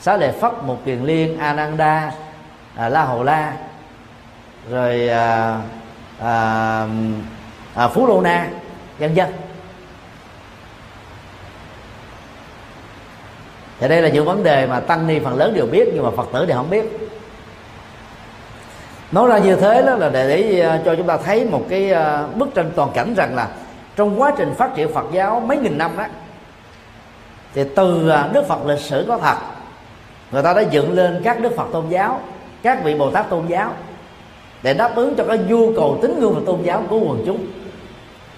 Xá lệ phất một kiền liên ananda à, la hầu la rồi à, à, à, phú lô na vân vân. Thì đây là những vấn đề mà tăng ni phần lớn đều biết nhưng mà phật tử thì không biết. Nói ra như thế đó là để, để à, cho chúng ta thấy một cái à, bức tranh toàn cảnh rằng là trong quá trình phát triển Phật giáo mấy nghìn năm đó thì từ à, Đức Phật lịch sử có thật người ta đã dựng lên các Đức Phật tôn giáo các vị Bồ Tát tôn giáo để đáp ứng cho cái nhu cầu tín ngưỡng và tôn giáo của quần chúng.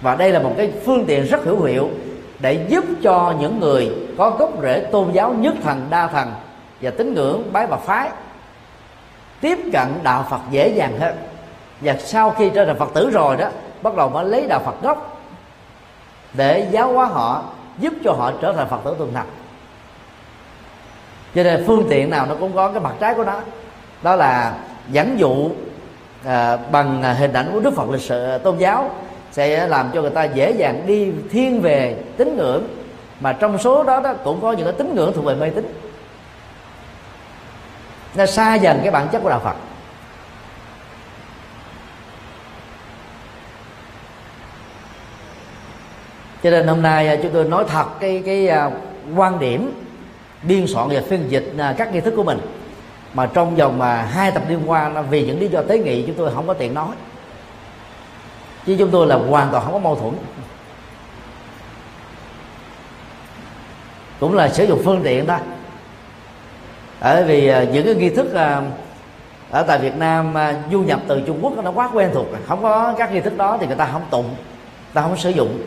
Và đây là một cái phương tiện rất hữu hiệu để giúp cho những người có gốc rễ tôn giáo nhất thần, đa thần và tín ngưỡng, bái và phái tiếp cận đạo Phật dễ dàng hơn. Và sau khi trở thành Phật tử rồi đó, bắt đầu mới lấy đạo Phật gốc để giáo hóa họ, giúp cho họ trở thành Phật tử tuần thật cho nên phương tiện nào nó cũng có cái mặt trái của nó đó là dẫn dụ à, bằng hình ảnh của Đức Phật lịch sử à, tôn giáo sẽ làm cho người ta dễ dàng đi thiên về tín ngưỡng. Mà trong số đó, đó cũng có những cái tín ngưỡng thuộc về mê tín. Nó xa dần cái bản chất của đạo phật. Cho nên hôm nay à, chúng tôi nói thật cái cái à, quan điểm biên soạn và phiên dịch các nghi thức của mình mà trong vòng mà hai tập liên quan vì những lý do tế nghị chúng tôi không có tiện nói. Chứ chúng tôi là hoàn toàn không có mâu thuẫn. Cũng là sử dụng phương tiện thôi. Bởi vì à, những cái nghi thức à, ở tại Việt Nam à, du nhập từ Trung Quốc nó quá quen thuộc không có các nghi thức đó thì người ta không tụng ta không sử dụng.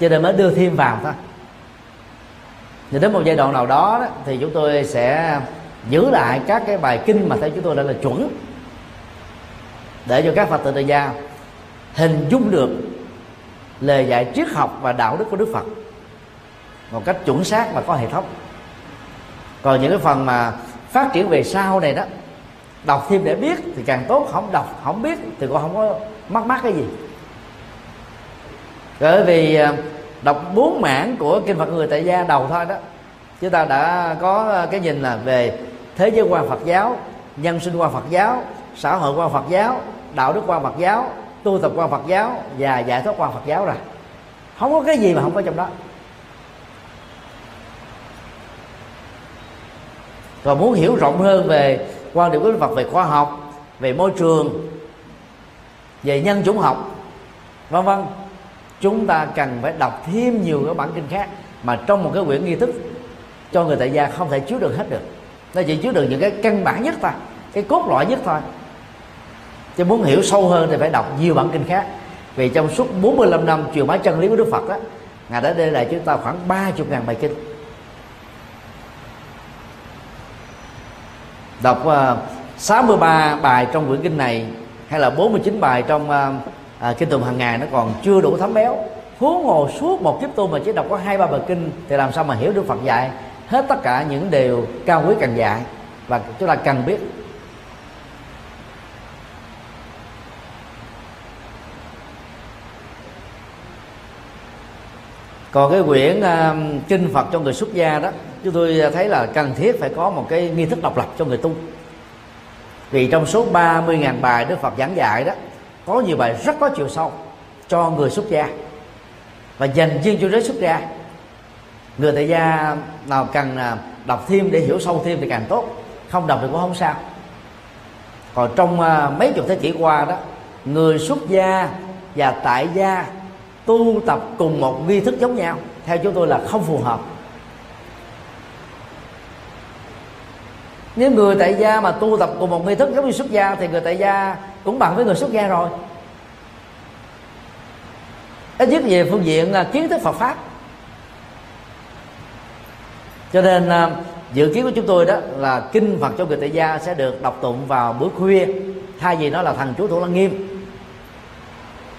Cho nên mới đưa thêm vào thôi. Thì đến một giai đoạn nào đó, đó thì chúng tôi sẽ giữ lại các cái bài kinh mà theo chúng tôi đã là chuẩn. Để cho các phật tử tại gia hình dung được lời dạy triết học và đạo đức của đức phật một cách chuẩn xác và có hệ thống. Còn những cái phần mà phát triển về sau này đó, đọc thêm để biết thì càng tốt, không đọc, không biết thì cũng không có mắc mắc cái gì. Bởi vì à, đọc bốn mảng của kinh Phật người tại gia đầu thôi đó chúng ta đã có ờ, cái nhìn là về thế giới quan Phật giáo, nhân sinh quan Phật giáo, xã hội quan Phật giáo, đạo đức quan Phật giáo, tu tập quan Phật giáo và giải thoát quan Phật giáo rồi. Không có cái gì mà không có trong đó. Còn muốn hiểu rộng hơn về quan điểm của Đức Phật về khoa học, về môi trường, về nhân chủng học, vân vân, chúng ta cần phải đọc thêm nhiều cái bản kinh khác mà trong một cái quyển nghi thức cho người tại gia không thể chứa được hết được. Nó chỉ chứa được những cái căn bản nhất thôi cái cốt lõi nhất thôi. Chứ muốn hiểu sâu hơn thì phải đọc nhiều bản kinh khác. Vì trong suốt 45 năm truyền bá chân lý của Đức Phật đó Ngài đã để lại chúng ta khoảng 30.000 bài kinh. Đọc ờ, uh, 63 bài trong quyển kinh này hay là 49 bài trong uh, uh, kinh tụng hàng ngày nó còn chưa đủ thấm béo. Huống hồ suốt một kiếp tu mà chỉ đọc có hai ba bài kinh thì làm sao mà hiểu được Phật dạy? Hết tất cả những điều cao quý cần dạy. Và chúng ta cần biết còn cái quyển uh, kinh Phật cho người xuất gia đó chúng tôi thấy là cần thiết phải có một cái nghi thức độc lập cho người tu. Vì trong số 30.000 bài Đức Phật giảng dạy đó có nhiều bài rất có chiều sâu cho người xuất gia. Và dành riêng cho giới xuất gia người tại gia nào cần à, đọc thêm để hiểu sâu thêm thì càng tốt. Không đọc thì cũng không sao. Còn trong à, mấy chục thế kỷ qua đó, người xuất gia và tại gia tu tập cùng một nghi thức giống nhau, theo chúng tôi là không phù hợp. Nếu người tại gia mà tu tập cùng một nghi thức giống như xuất gia thì người tại gia cũng bằng với người xuất gia rồi. Ít nhất về phương diện à, kiến thức Phật pháp cho nên à, dự kiến của chúng tôi đó là kinh Phật cho người tại gia sẽ được đọc tụng vào buổi khuya. Thay vì nó là thằng chú thủ lăng nghiêm.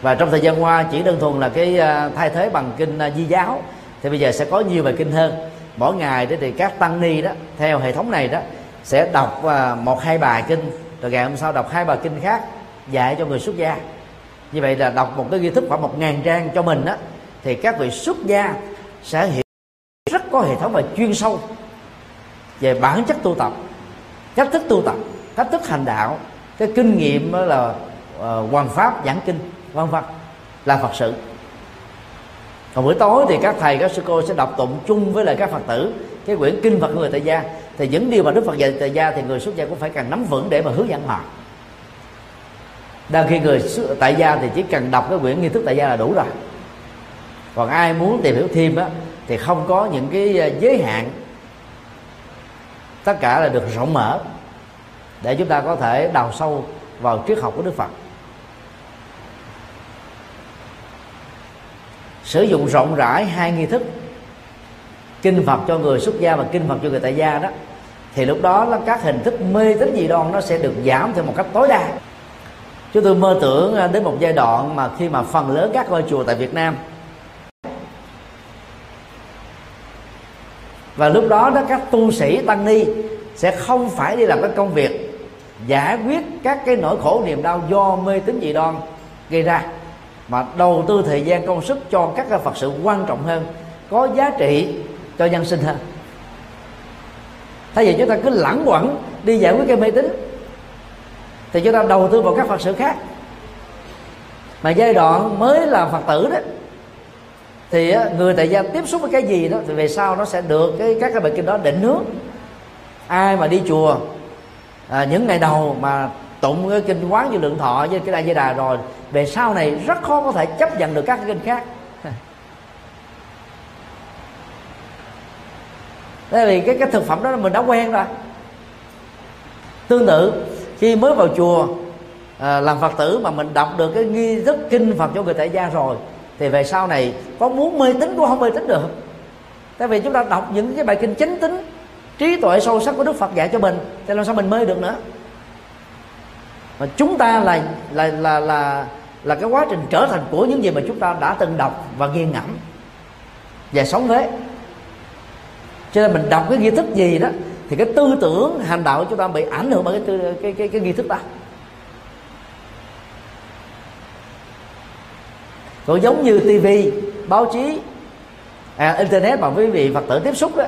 Và trong thời gian qua, chỉ đơn thuần là cái à, thay thế bằng kinh à, di giáo. Thì bây giờ sẽ có nhiều bài kinh hơn. Mỗi ngày đó thì các tăng ni đó, theo hệ thống này đó, sẽ đọc một, hai bài kinh. Rồi ngày hôm sau đọc hai bài kinh khác dạy cho người xuất gia. Như vậy là đọc một cái ghi thức khoảng một ngàn trang cho mình đó, thì các vị xuất gia sẽ hiểu có hệ thống và chuyên sâu về bản chất tu tập cách thức tu tập cách thức hành đạo. Cái kinh nghiệm là uh, hoàng pháp giảng kinh vân vân là phật sự. Còn buổi tối thì các thầy các sư cô sẽ đọc tụng chung với lại các phật tử cái quyển kinh phật người tại gia. Thì những điều mà đức phật dạy tại gia thì người xuất gia cũng phải cần nắm vững để mà hướng dẫn họ. Đang khi người tại gia thì chỉ cần đọc cái quyển nghi thức tại gia là đủ rồi. Còn ai muốn tìm hiểu thêm á thì không có những cái ờ, giới hạn. Tất cả là được rộng mở để chúng ta có thể đào sâu vào triết học của Đức Phật. Sử dụng rộng rãi hai nghi thức, kinh Phật cho người xuất gia và kinh Phật cho người tại gia đó, thì lúc đó là các hình thức mê tín dị đoan nó sẽ được giảm theo một cách tối đa. Chúng tôi mơ tưởng ờ, đến một giai đoạn mà khi mà phần lớn các ngôi chùa tại Việt Nam và lúc đó đó, các tu sĩ tăng ni sẽ không phải đi làm cái công việc giải quyết các cái nỗi khổ niềm đau do mê tín dị đoan gây ra, mà đầu tư thời gian công sức cho các cái phật sự quan trọng hơn, có giá trị cho nhân sinh hơn. Thay vì chúng ta cứ lẳng quẩn đi giải quyết cái mê tín, thì chúng ta đầu tư vào các phật sự khác. Mà giai đoạn mới là phật tử đó thì người tại gia tiếp xúc với cái gì đó thì về sau nó sẽ được cái các cái bài kinh đó định hướng. Ai mà đi chùa à, những ngày đầu mà tụng cái kinh quán như lượng thọ với cái đại di đà rồi về sau này rất khó có thể chấp nhận được các cái kinh khác. Tại vì cái cái thực phẩm đó mình đã quen rồi. Tương tự khi mới vào chùa à, làm phật tử mà mình đọc được cái nghi thức kinh phật cho người tại gia rồi thì về sau này có muốn mê tín cũng không mê tín được. Tại vì chúng ta đọc những cái bài kinh chánh tính trí tuệ sâu sắc của đức phật dạy cho mình thì làm sao mình mê được nữa? Mà chúng ta là là là là là cái quá trình trở thành của những gì mà chúng ta đã từng đọc và nghiền ngẫm và sống với. Cho nên mình đọc cái nghi thức gì đó thì cái tư tưởng hành đạo của chúng ta bị ảnh hưởng bởi cái tư, cái cái cái nghi thức đó. Cũng giống như tivi báo chí à, internet mà quý vị phật tử tiếp xúc đó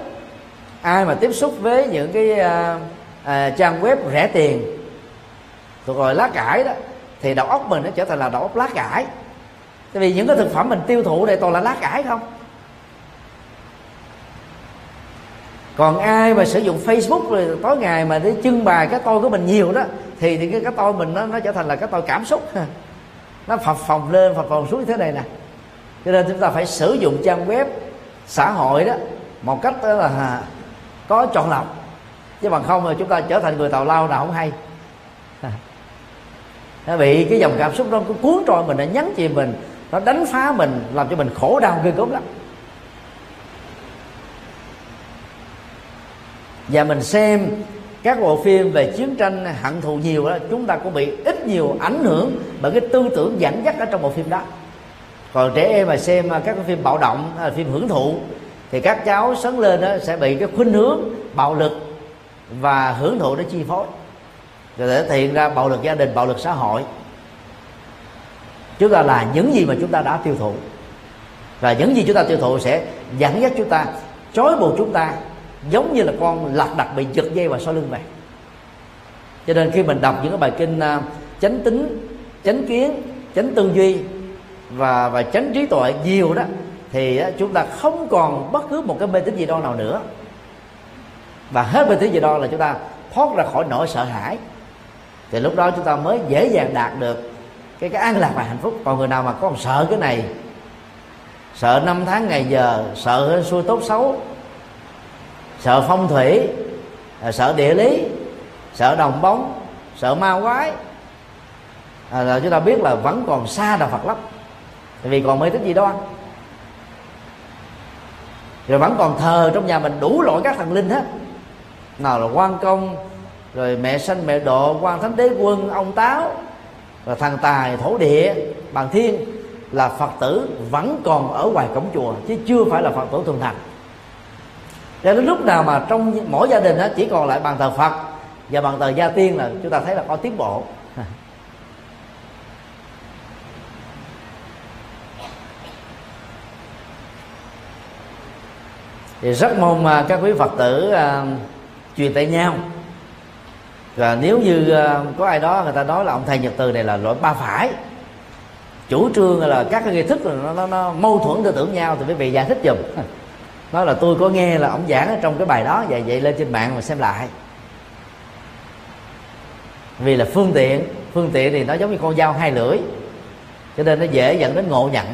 ai mà tiếp xúc với những cái à, à, trang web rẻ tiền thuộc gọi lá cải đó thì đầu óc mình nó trở thành là đầu óc lá cải. Tại vì những cái thực phẩm mình tiêu thụ đây toàn là lá cải không? Còn ai mà sử dụng facebook rồi tối ngày mà để trưng bày cái tôi của mình nhiều đó thì thì cái cái tôi mình nó nó trở thành là cái tôi cảm xúc. nó phập phồng lên, phập phồng xuống như thế này nè. Cho nên chúng ta phải sử dụng trang web xã hội đó một cách đó là có chọn lọc. Chứ bằng không là chúng ta trở thành người tào lao nào không hay. Nó bị cái dòng cảm xúc đó cứ cuốn trôi mình, nó nhắn chìm mình, nó đánh phá mình, làm cho mình khổ đau ghê gớm lắm. Và mình xem các bộ phim về chiến tranh hận thù nhiều đó, chúng ta cũng bị ít nhiều ảnh hưởng bởi cái tư tưởng dẫn dắt ở trong bộ phim đó. Còn trẻ em mà xem à, các cái phim bạo động hay là phim hưởng thụ, thì các cháu sớm lên đó sẽ bị cái khuynh hướng bạo lực và hưởng thụ nó chi phối. Rồi thể hiện ra bạo lực gia đình, bạo lực xã hội. Chúng ta là những gì mà chúng ta đã tiêu thụ. Và những gì chúng ta tiêu thụ sẽ dẫn dắt chúng ta, trói buộc chúng ta giống như là con lạc đặt bị giật dây vào sau lưng vậy cho nên khi mình đọc những cái bài kinh à, chánh tính, chánh kiến, chánh tư duy và và chánh trí tuệ nhiều đó, thì chúng ta không còn bất cứ một cái mê tín gì đo nào nữa. Và hết mê tín gì đo là chúng ta thoát ra khỏi nỗi sợ hãi. Thì lúc đó chúng ta mới dễ dàng đạt được cái cái an lạc và hạnh phúc. Còn người nào mà còn sợ cái này, sợ năm tháng ngày giờ, sợ xuôi tốt xấu sợ phong thủy à, sợ địa lý sợ đồng bóng sợ ma quái. À, là chúng ta biết là vẫn còn xa đạo Phật lắm. Vì còn mê tín gì đó rồi vẫn còn thờ trong nhà mình đủ loại các thần linh hết. Nào là quan công rồi mẹ sanh mẹ độ quan thánh đế quân ông táo rồi thần tài thổ địa bàn thiên là phật tử vẫn còn ở ngoài cổng chùa chứ chưa phải là phật tử thường thành cho đến lúc nào mà trong mỗi gia đình đó chỉ còn lại bàn thờ phật và bàn thờ gia tiên là chúng ta thấy là có tiến bộ. Thì rất mong các quý phật tử à, truyền tay nhau. Và nếu như à, có ai đó người ta nói là ông thầy nhật từ này là loại ba phải chủ trương là các cái nghi thức là nó, nó, nó mâu thuẫn tư tưởng nhau thì quý vị giải thích giùm. nói là tôi có nghe là ông giảng ở trong cái bài đó, vậy vậy lên trên mạng mà xem lại. Vì là phương tiện phương tiện thì nó giống như con dao hai lưỡi, cho nên nó dễ dẫn đến ngộ nhận.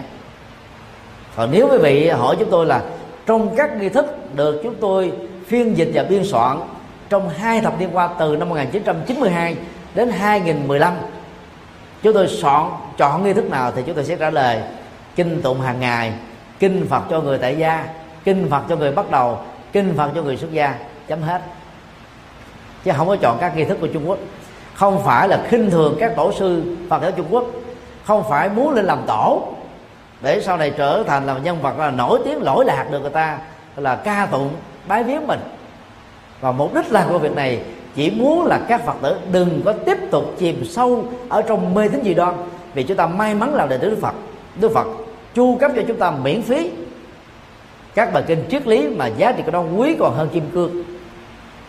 Còn nếu quý vị hỏi chúng tôi là trong các nghi thức được chúng tôi phiên dịch và biên soạn trong hai thập niên qua từ năm 1992 đến 2015 chúng tôi soạn chọn nghi thức nào thì chúng tôi sẽ trả lời, kinh tụng hàng ngày, kinh Phật cho người tại gia kinh Phật cho người bắt đầu, kinh Phật cho người xuất gia, chấm hết. Chứ không có chọn các nghi thức của Trung Quốc. Không phải là khinh thường các tổ sư Phật giáo Trung Quốc. Không phải muốn lên làm tổ. Để sau này trở thành là nhân vật là nổi tiếng, lỗi lạc được người ta, là ca tụng, bái viếng mình. Và mục đích làm của việc này, chỉ muốn là các phật tử đừng có tiếp tục chìm sâu ở trong mê tín dị đoan. Vì chúng ta may mắn làm đệ tử đức phật. Đức phật chu cấp cho chúng ta miễn phí các bài kinh triết lý mà giá trị của nó quý còn hơn kim cương.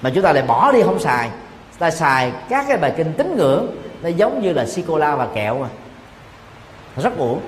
Mà chúng ta lại bỏ đi không xài. Ta xài các cái bài kinh tín ngưỡng, nó giống như là sô cô la và kẹo mà. Rất uổng.